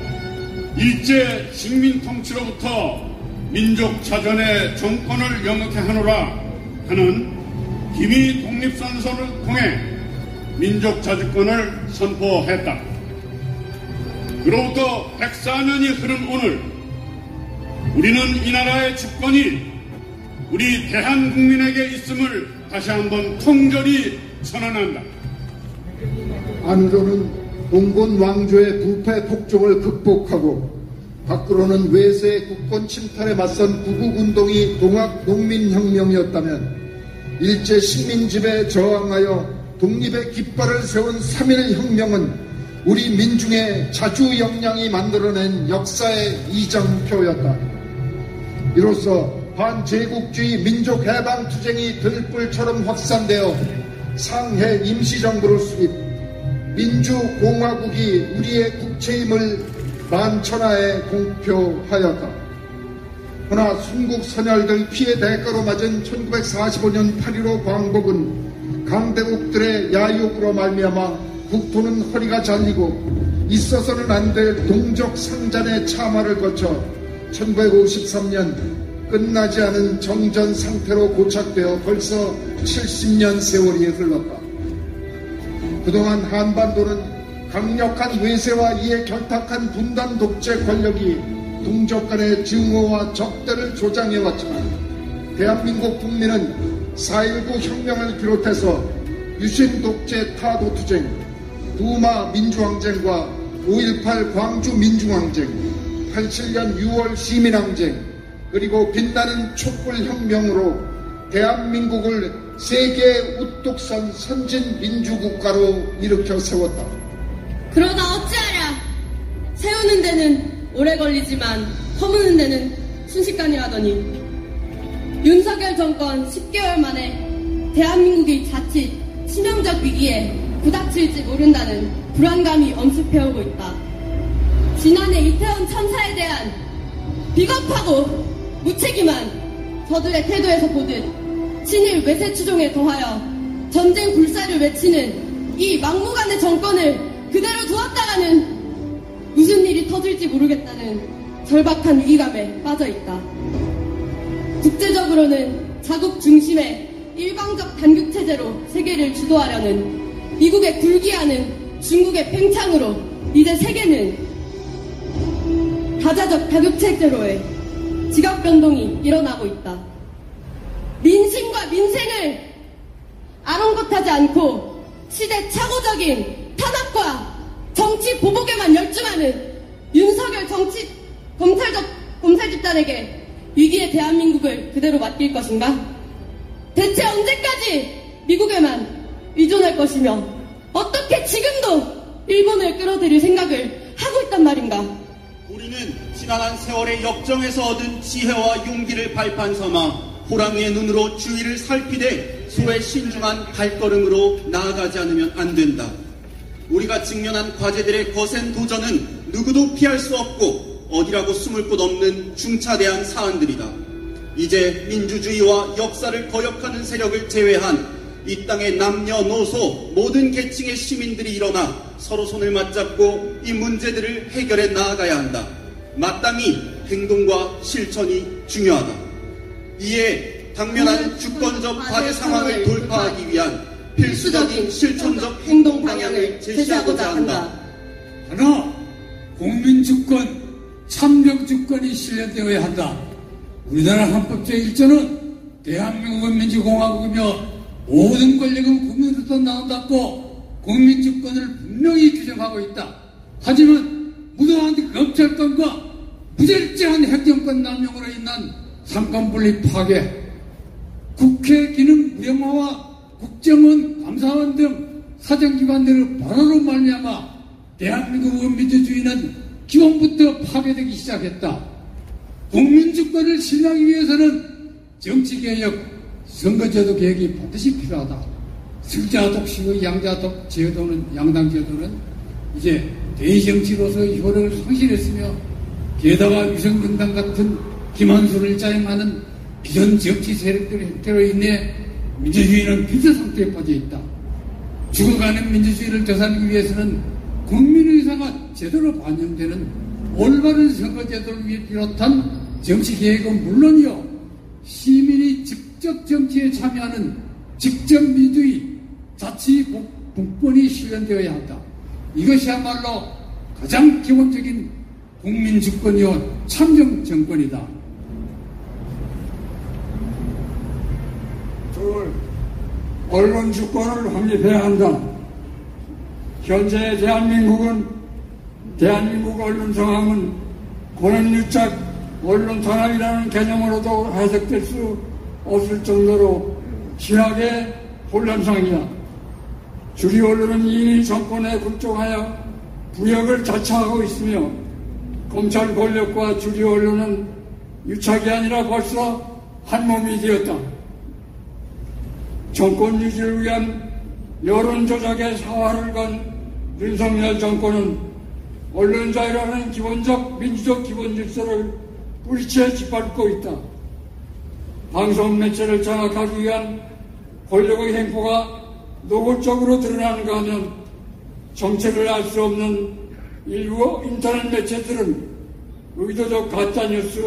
S19: 일제 식민 통치로부터 민족 자전의 정권을 영역해 하노라 하는 기미 독립선서를 통해 민족 자주권을 선포했다. 그로부터 104년이 흐른 오늘 우리는 이 나라의 주권이 우리 대한국민에게 있음을 다시 한번 통절히 선언한다.
S20: 안으로는 동군 왕조의 부패 폭정을 극복하고 밖으로는 외세의 국권 침탈에 맞선 구국운동이 동학 농민혁명이었다면 일제 식민지배에 저항하여 독립의 깃발을 세운 3.1혁명은 우리 민중의 자주 역량이 만들어낸 역사의 이정표였다. 이로써 반제국주의 민족해방투쟁이 들불처럼 확산되어 상해 임시정부를 수립, 민주공화국이 우리의 국체임을 만천하에 공표하였다. 그러나 순국 선열들 피해 대가로 맞은 1945년 8.15 광복은 강대국들의 야욕으로 말미암아 국토는 허리가 잘리고 있어서는 안 될 동족 상잔의 참화를 거쳐 1953년 끝나지 않은 정전 상태로 고착되어 벌써 70년 세월이 흘렀다. 그동안 한반도는 강력한 외세와 이에 결탁한 분단 독재 권력이 동족 간의 증오와 적대를 조장해왔지만 대한민국 국민은 4.19 혁명을 비롯해서 유신 독재 타도 투쟁, 부마 민주항쟁과 5.18 광주 민중항쟁, 87년 6월 시민항쟁, 그리고 빛나는 촛불 혁명으로 대한민국을 세계 우뚝 선 선진 민주국가로 일으켜 세웠다.
S21: 그러다 어찌하랴? 세우는 데는 오래 걸리지만 허무는 데는 순식간이라더니 윤석열 정권 10개월 만에 대한민국이 자칫 치명적 위기에 부닥칠지 모른다는 불안감이 엄습해오고 있다. 지난해 이태원 참사에 대한 비겁하고 무책임한 저들의 태도에서 보듯 친일 외세 추종에 더하여 전쟁 불사를 외치는 이 막무가내 정권을 그대로 두었다가는 무슨 일이 터질지 모르겠다는 절박한 위기감에 빠져 있다. 국제적으로는 자국 중심의 일방적 단극 체제로 세계를 주도하려는 미국의 굴기하는 중국의 팽창으로 이제 세계는 다자적 다극 체제로의 지각 변동이 일어나고 있다. 민심과 민생을 아랑곳하지 않고 시대 착오적인 탄압과 정치 보복에만 열중하는 윤석열 정치 검찰적 검찰 집단에게 위기의 대한민국을 그대로 맡길 것인가? 대체 언제까지 미국에만 의존할 것이며 어떻게 지금도 일본을 끌어들일 생각을 하고 있단 말인가?
S22: 우리는 지난한 세월의 역정에서 얻은 지혜와 용기를 발판 삼아 호랑이의 눈으로 주위를 살피되 소의 신중한 발걸음으로 나아가지 않으면 안 된다. 우리가 직면한 과제들의 거센 도전은 누구도 피할 수 없고 어디라고 숨을 곳 없는 중차대한 사안들이다. 이제 민주주의와 역사를 거역하는 세력을 제외한 이 땅의 남녀노소 모든 계층의 시민들이 일어나 서로 손을 맞잡고 이 문제들을 해결해 나아가야 한다. 마땅히 행동과 실천이 중요하다. 이에 당면한 주권적 과제 상황을 돌파하기 위한 필수적인 실천적 행동 방향을 제시하고자 한다.
S23: 하나, 국민주권, 참정주권이 실현되어야 한다. 우리나라 헌법 제1조는 대한민국은 민주공화국이며 모든 권력은 국민으로부터 나온다고 국민주권을 분명히 규정하고 있다. 하지만 무도한 검찰권과 무절제한 행정권 남용으로 인한 상권분리 파괴, 국회 기능 무력화와 국정원, 감사원 등 사정기관들을 바로로 말미암아 대한민국의 민주주의는 기본부터 파괴되기 시작했다. 국민주권을 실현하기 위해서는 정치개혁, 선거제도 개혁이 반드시 필요하다. 승자 독식의 양자 독 제도는 양당 제도는 이제 대정치로서의 효력을 상실했으며 게다가 위성정당 같은 김한수를 짜임하는 기존 정치 세력들의 형태로 인해 민주주의는 비서 상태에 빠져 있다. 죽어가는 민주주의를 되살리기 위해서는 국민의사가 제대로 반영되는 올바른 선거제도를 비롯한 정치개혁은 물론이요 시민이 직접 정치에 참여하는 직접 민주주의 자치 국권이 실현되어야 한다. 이것이야말로 가장 기본적인 국민 주권이요 참정 정권이다.
S24: 둘, 언론 주권을 확립해야 한다. 현재 대한민국은 대한민국 언론 상황은 권한유착 언론 탄압이라는 개념으로도 해석될 수 없을 정도로 심하게 혼란상이다. 주리 언론은 이미 정권에 굴종하여 부역을 자처하고 있으며 검찰 권력과 주리 언론은 유착이 아니라 벌써 한 몸이 되었다. 정권 유지를 위한 여론 조작의 사활을 건 윤석열 정권은 언론 자유라는 기본적 민주적 기본 질서를 뿌리채 짓밟고 있다. 방송 매체를 장악하기 위한 권력의 행포가 노골적으로 드러나는가 하면 정체를 알 수 없는 일부 인터넷 매체들은 의도적 가짜뉴스,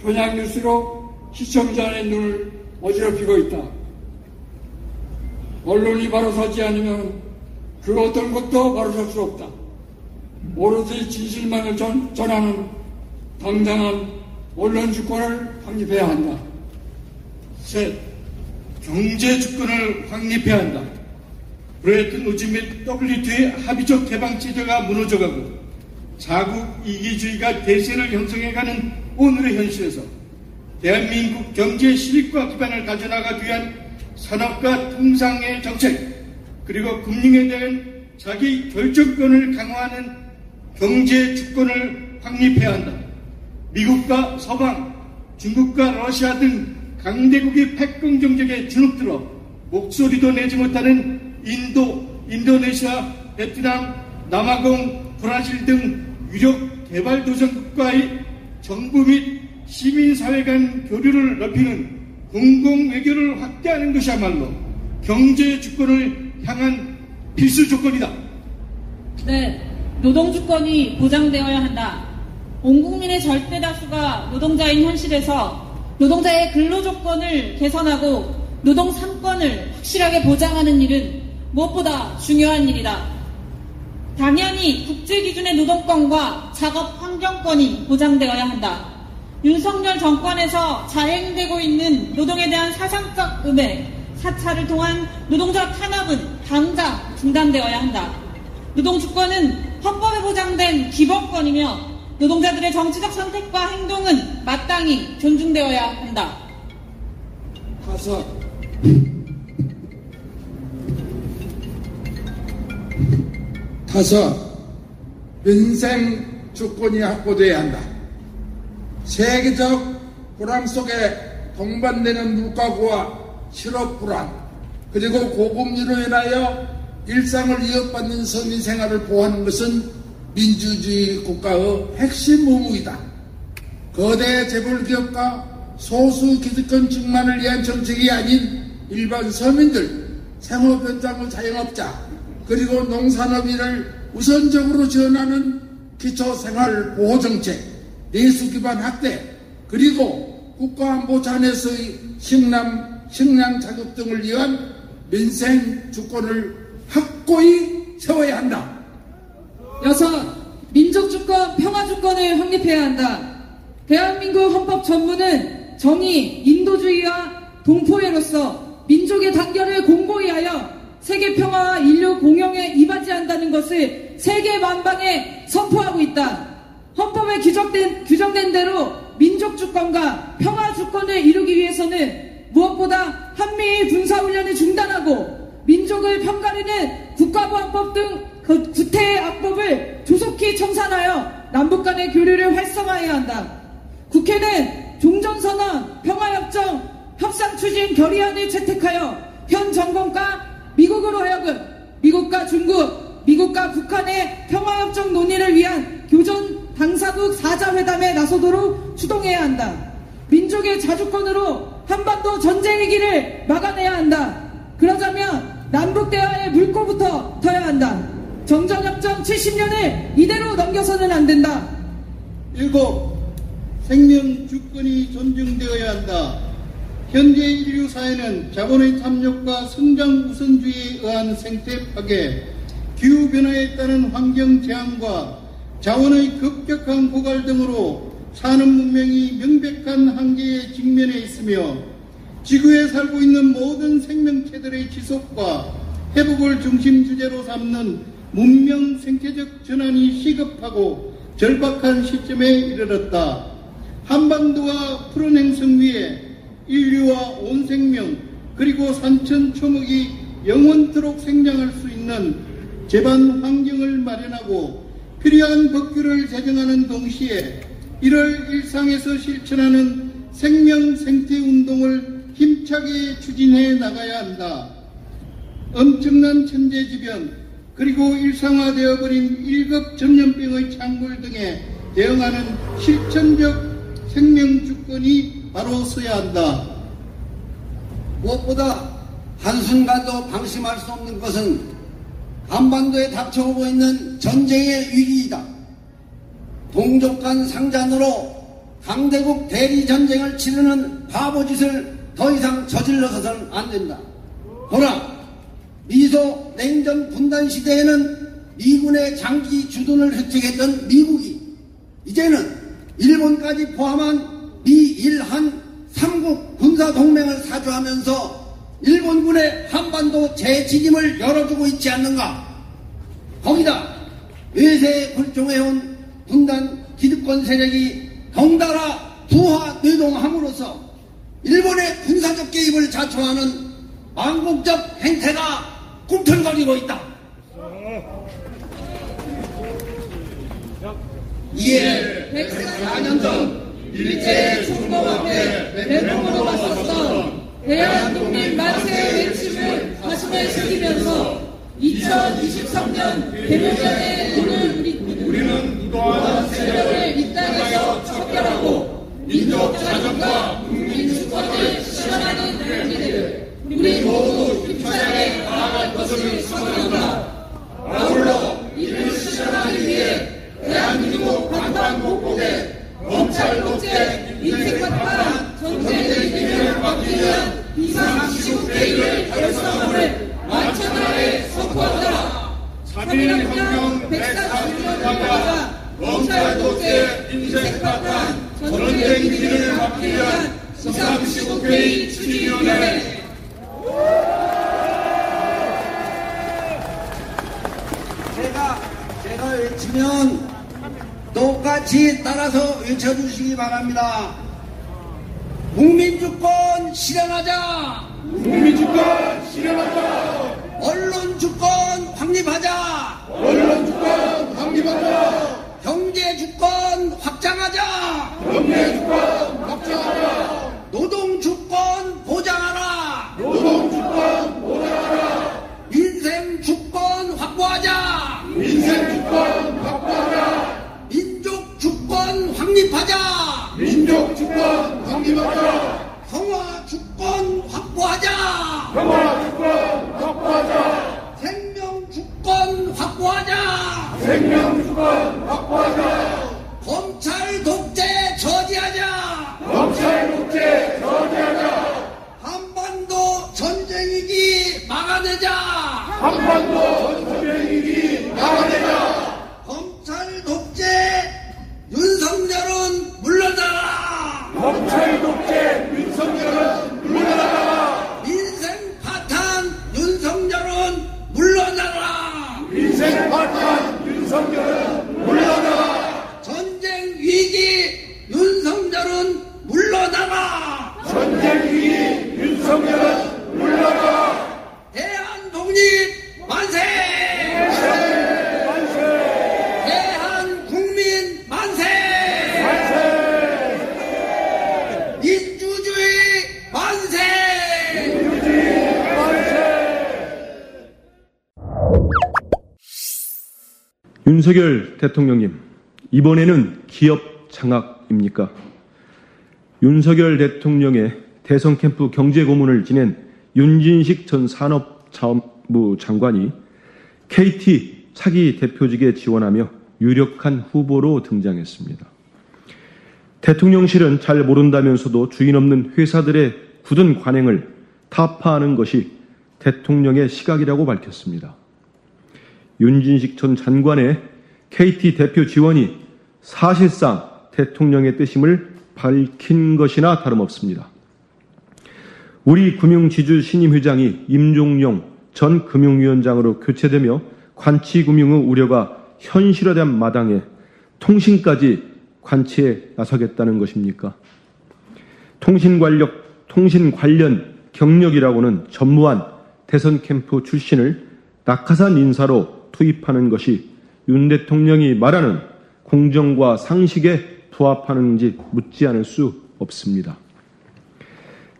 S24: 편향뉴스로 시청자의 눈을 어지럽히고 있다. 언론이 바로 서지 않으면 그 어떤 것도 바로 설 수 없다. 오로지 진실만을 전, 전하는 당당한 언론 주권을 확립해야 한다.
S22: 셋, 경제 주권을 확립해야 한다. 브레튼 우즈 및 WTO의 합의적 개방 체제가 무너져가고 자국 이기주의가 대세를 형성해가는 오늘의 현실에서
S25: 대한민국 경제 실익과 기반을 가져나가기 위한 산업과 통상의 정책, 그리고 금융에 대한 자기 결정권을 강화하는 경제 주권을 확립해야 한다. 미국과 서방, 중국과 러시아 등 강대국이 패권 경쟁에 주눅들어 목소리도 내지 못하는 인도, 인도네시아, 베트남, 남아공, 브라질 등 유력 개발도상 국가의 정부 및 시민사회 간 교류를 높이는 공공외교를 확대하는 것이야말로 경제 주권을 향한 필수 조건이다.
S26: 네, 노동 주권이 보장되어야 한다. 온 국민의 절대 다수가 노동자인 현실에서 노동자의 근로 조건을 개선하고 노동 3권을 확실하게 보장하는 일은 무엇보다 중요한 일이다. 당연히 국제 기준의 노동권과 작업 환경권이 보장되어야 한다. 윤석열 정권에서 자행되고 있는 노동에 대한 사상적 음해, 사찰을 통한 노동자 탄압은 당장 중단되어야 한다. 노동 주권은 헌법에 보장된 기본권이며 노동자들의 정치적 선택과 행동은 마땅히 존중되어야 한다.
S27: 다섯, 다섯, 민생 주권이 확보돼야 한다. 세계적 불황 속에 동반되는 물가고와 실업 불안, 그리고 고금리로 인하여 일상을 이어받는 서민 생활을 보호하는 것은 민주주의 국가의 핵심 의무이다. 거대 재벌 기업과 소수 기득권층만을 위한 정책이 아닌 일반 서민들, 생업 현장의 자영업자, 그리고 농산업인을 우선적으로 지원하는 기초생활 보호정책, 내수 기반 확대, 그리고 국가안보 잔에서의 식량, 식량 자격 등을 위한 민생 주권을 확고히 세워야 한다.
S26: 여섯, 민족주권, 평화주권을 확립해야 한다. 대한민국 헌법 전문은 정의, 인도주의와 동포애로서 민족의 단결을 공고히 하여 세계 평화와 인류 공영에 이바지한다는 것을 세계 만방에 선포하고 있다. 헌법에 규정된, 규정된 대로 민족 주권과 평화 주권을 이루기 위해서는 무엇보다 한미일 군사훈련을 중단하고 민족을 편가르는 국가보안법 등 그 구태 악법을 조속히 청산하여 남북 간의 교류를 활성화해야 한다. 국회는 종전선언, 평화협정, 협상 추진 결의안을 채택하여 현 정권과 미국으로 하여금 미국과 중국, 미국과 북한의 평화협정 논의를 위한 교전 당사국 사자회담에 나서도록 추동해야 한다. 민족의 자주권으로 한반도 전쟁 위기를 막아내야 한다. 그러자면 남북 대화의 물꼬부터 터야 한다. 정전협정 70년을 이대로 넘겨서는 안 된다.
S22: 일곱, 생명 주권이 존중되어야 한다. 현재 인류 사회는 자본의 탐욕과 성장 우선주의에 의한 생태 파괴, 기후 변화에 따른 환경 재앙과 자원의 급격한 고갈 등으로 산업 문명이 명백한 한계에 직면해 있으며 지구에 살고 있는 모든 생명체들의 지속과 회복을 중심 주제로 삼는 문명 생태적 전환이 시급하고 절박한 시점에 이르렀다. 한반도와 푸른 행성 위에 인류와 온 생명 그리고 산천 초목이 영원토록 생장할 수 있는 제반 환경을 마련하고 필요한 법규를 제정하는 동시에 이를 일상에서 실천하는 생명 생태 운동을 힘차게 추진해 나가야 한다. 엄청난 천재지변 그리고 일상화되어 버린 1급 전염병의 창굴 등에 대응하는 실천적 생명 주권이 바로 서야 한다.
S28: 무엇보다 한순간도 방심할 수 없는 것은 한반도에 닥쳐오고 있는 전쟁의 위기이다. 동족 간 상잔으로 강대국 대리 전쟁을 치르는 바보짓을 더 이상 저질러서는 안 된다. 보라, 미소 냉전 분단 시대에는 미군의 장기 주둔을 획책했던 미국이 이제는 일본까지 포함한 미일한 삼국 군사동맹을 사주하면서 일본군의 한반도 재진임을 열어주고 있지 않는가? 거기다 외세에 굴종해온 분단 기득권 세력이 덩달아 부하 노동함으로써 일본의 군사적 개입을 자초하는 망국적 행태가 꿈틀거리고 있다. 이에 104년 전 일제 중공 앞에 대통으로 맞섰던
S26: 대한독립 만세 외침을 가슴에 새기면서 2023년 개묘년에 오늘 우리, 우리는 또한 세력을 이 땅에서 척결하고 민족 자존과 국민 주권을 실현하는 우리 모두 입장에 나아갈 것을 선언한다. 아울러 이를 실현하기 위해 대한민국 반반복복에 검찰 독재 인생관판 전쟁의 기회를 막기 위한 비상시국회의를 결성함을 만천하에 선포한다. 3.1혁명 140주년을 검찰 독재 인생관판 전쟁 기회를 막기 위한 비상시국회의 추진위원회
S28: 제가 제가 외치면 똑같이 따라서 외쳐주시기 바랍니다. 국민주권 실현하자.
S19: 국민주권 실현하자.
S28: 언론주권 확립하자.
S19: 언론주권 확립하자.
S28: 경제주권 확장하자.
S19: 경제주권 확장하자.
S28: 노동 확립하자.
S19: 민족 주권 확립하자.
S28: 평화 주권 확보하자.
S19: 평화 주권 확보하자.
S28: 생명 주권 확보하자.
S19: 생명 주권 확보하자.
S28: 검찰 독재 저지하자.
S19: 검찰 독재 저지하자.
S28: 한반도 전쟁이기 막아내자.
S19: 한반도 전쟁이기 막아내자.
S28: 윤석열은 물러나라.
S19: 검찰 독재 윤석열은 물러나라.
S28: 민생 파탄 윤석열은 물러나라.
S19: 민생 파탄 윤석열은 물러나라.
S28: 전쟁 위기 윤석열은 물러나라.
S19: 전쟁 위기 윤석열은 물러나라.
S28: 대한 독립 만세!
S19: 만세!
S28: 대한 국민 만세! 민주주의 만세!
S29: 윤석열 대통령님, 이번에는 기업 장악입니까? 윤석열 대통령의 대선 캠프 경제 고문을 지낸 윤진식 전 산업자원부 장관이 KT 차기 대표직에 지원하며 유력한 후보로 등장했습니다. 대통령실은 잘 모른다면서도 주인 없는 회사들의 굳은 관행을 타파하는 것이 대통령의 시각이라고 밝혔습니다. 윤진식 전 장관의 KT 대표 지원이 사실상 대통령의 뜻임을 밝힌 것이나 다름없습니다. 우리 금융지주 신임 회장이 임종용 전 금융위원장으로 교체되며 관치금융의 우려가 현실화된 마당에 통신까지 관치에 나서겠다는 것입니까? 통신 관력, 통신 관련 경력이라고는 전무한 대선 캠프 출신을 낙하산 인사로 투입하는 것이 윤 대통령이 말하는 공정과 상식에 부합하는지 묻지 않을 수 없습니다.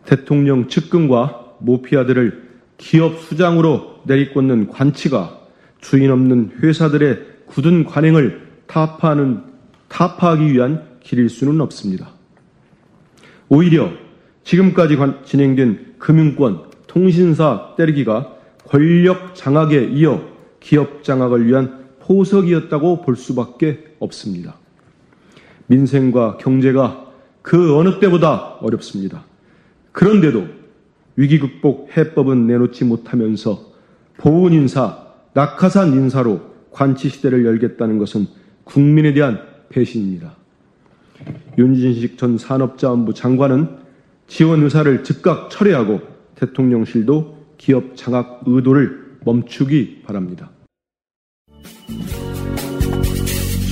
S29: 대통령 측근과 모피아들을 기업 수장으로 내리꽂는 관치가 주인 없는 회사들의 굳은 관행을 타파하는, 타파하기 위한 길일 수는 없습니다. 오히려 지금까지 진행된 금융권, 통신사 때리기가 권력 장악에 이어 기업 장악을 위한 포석이었다고 볼 수밖에 없습니다. 민생과 경제가 그 어느 때보다 어렵습니다. 그런데도 위기 극복 해법은 내놓지 못하면서 보훈 인사, 낙하산 인사로 관치 시대를 열겠다는 것은 국민에 대한 배신입니다. 윤진식 전 산업자원부 장관은 지원 의사를 즉각 철회하고 대통령실도 기업 장악 의도를 멈추기 바랍니다.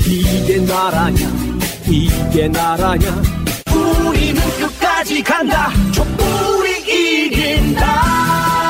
S16: 이게 나라냐? 이게 나라냐?
S28: 우리는 끝까지 간다. 촛불이 이긴다.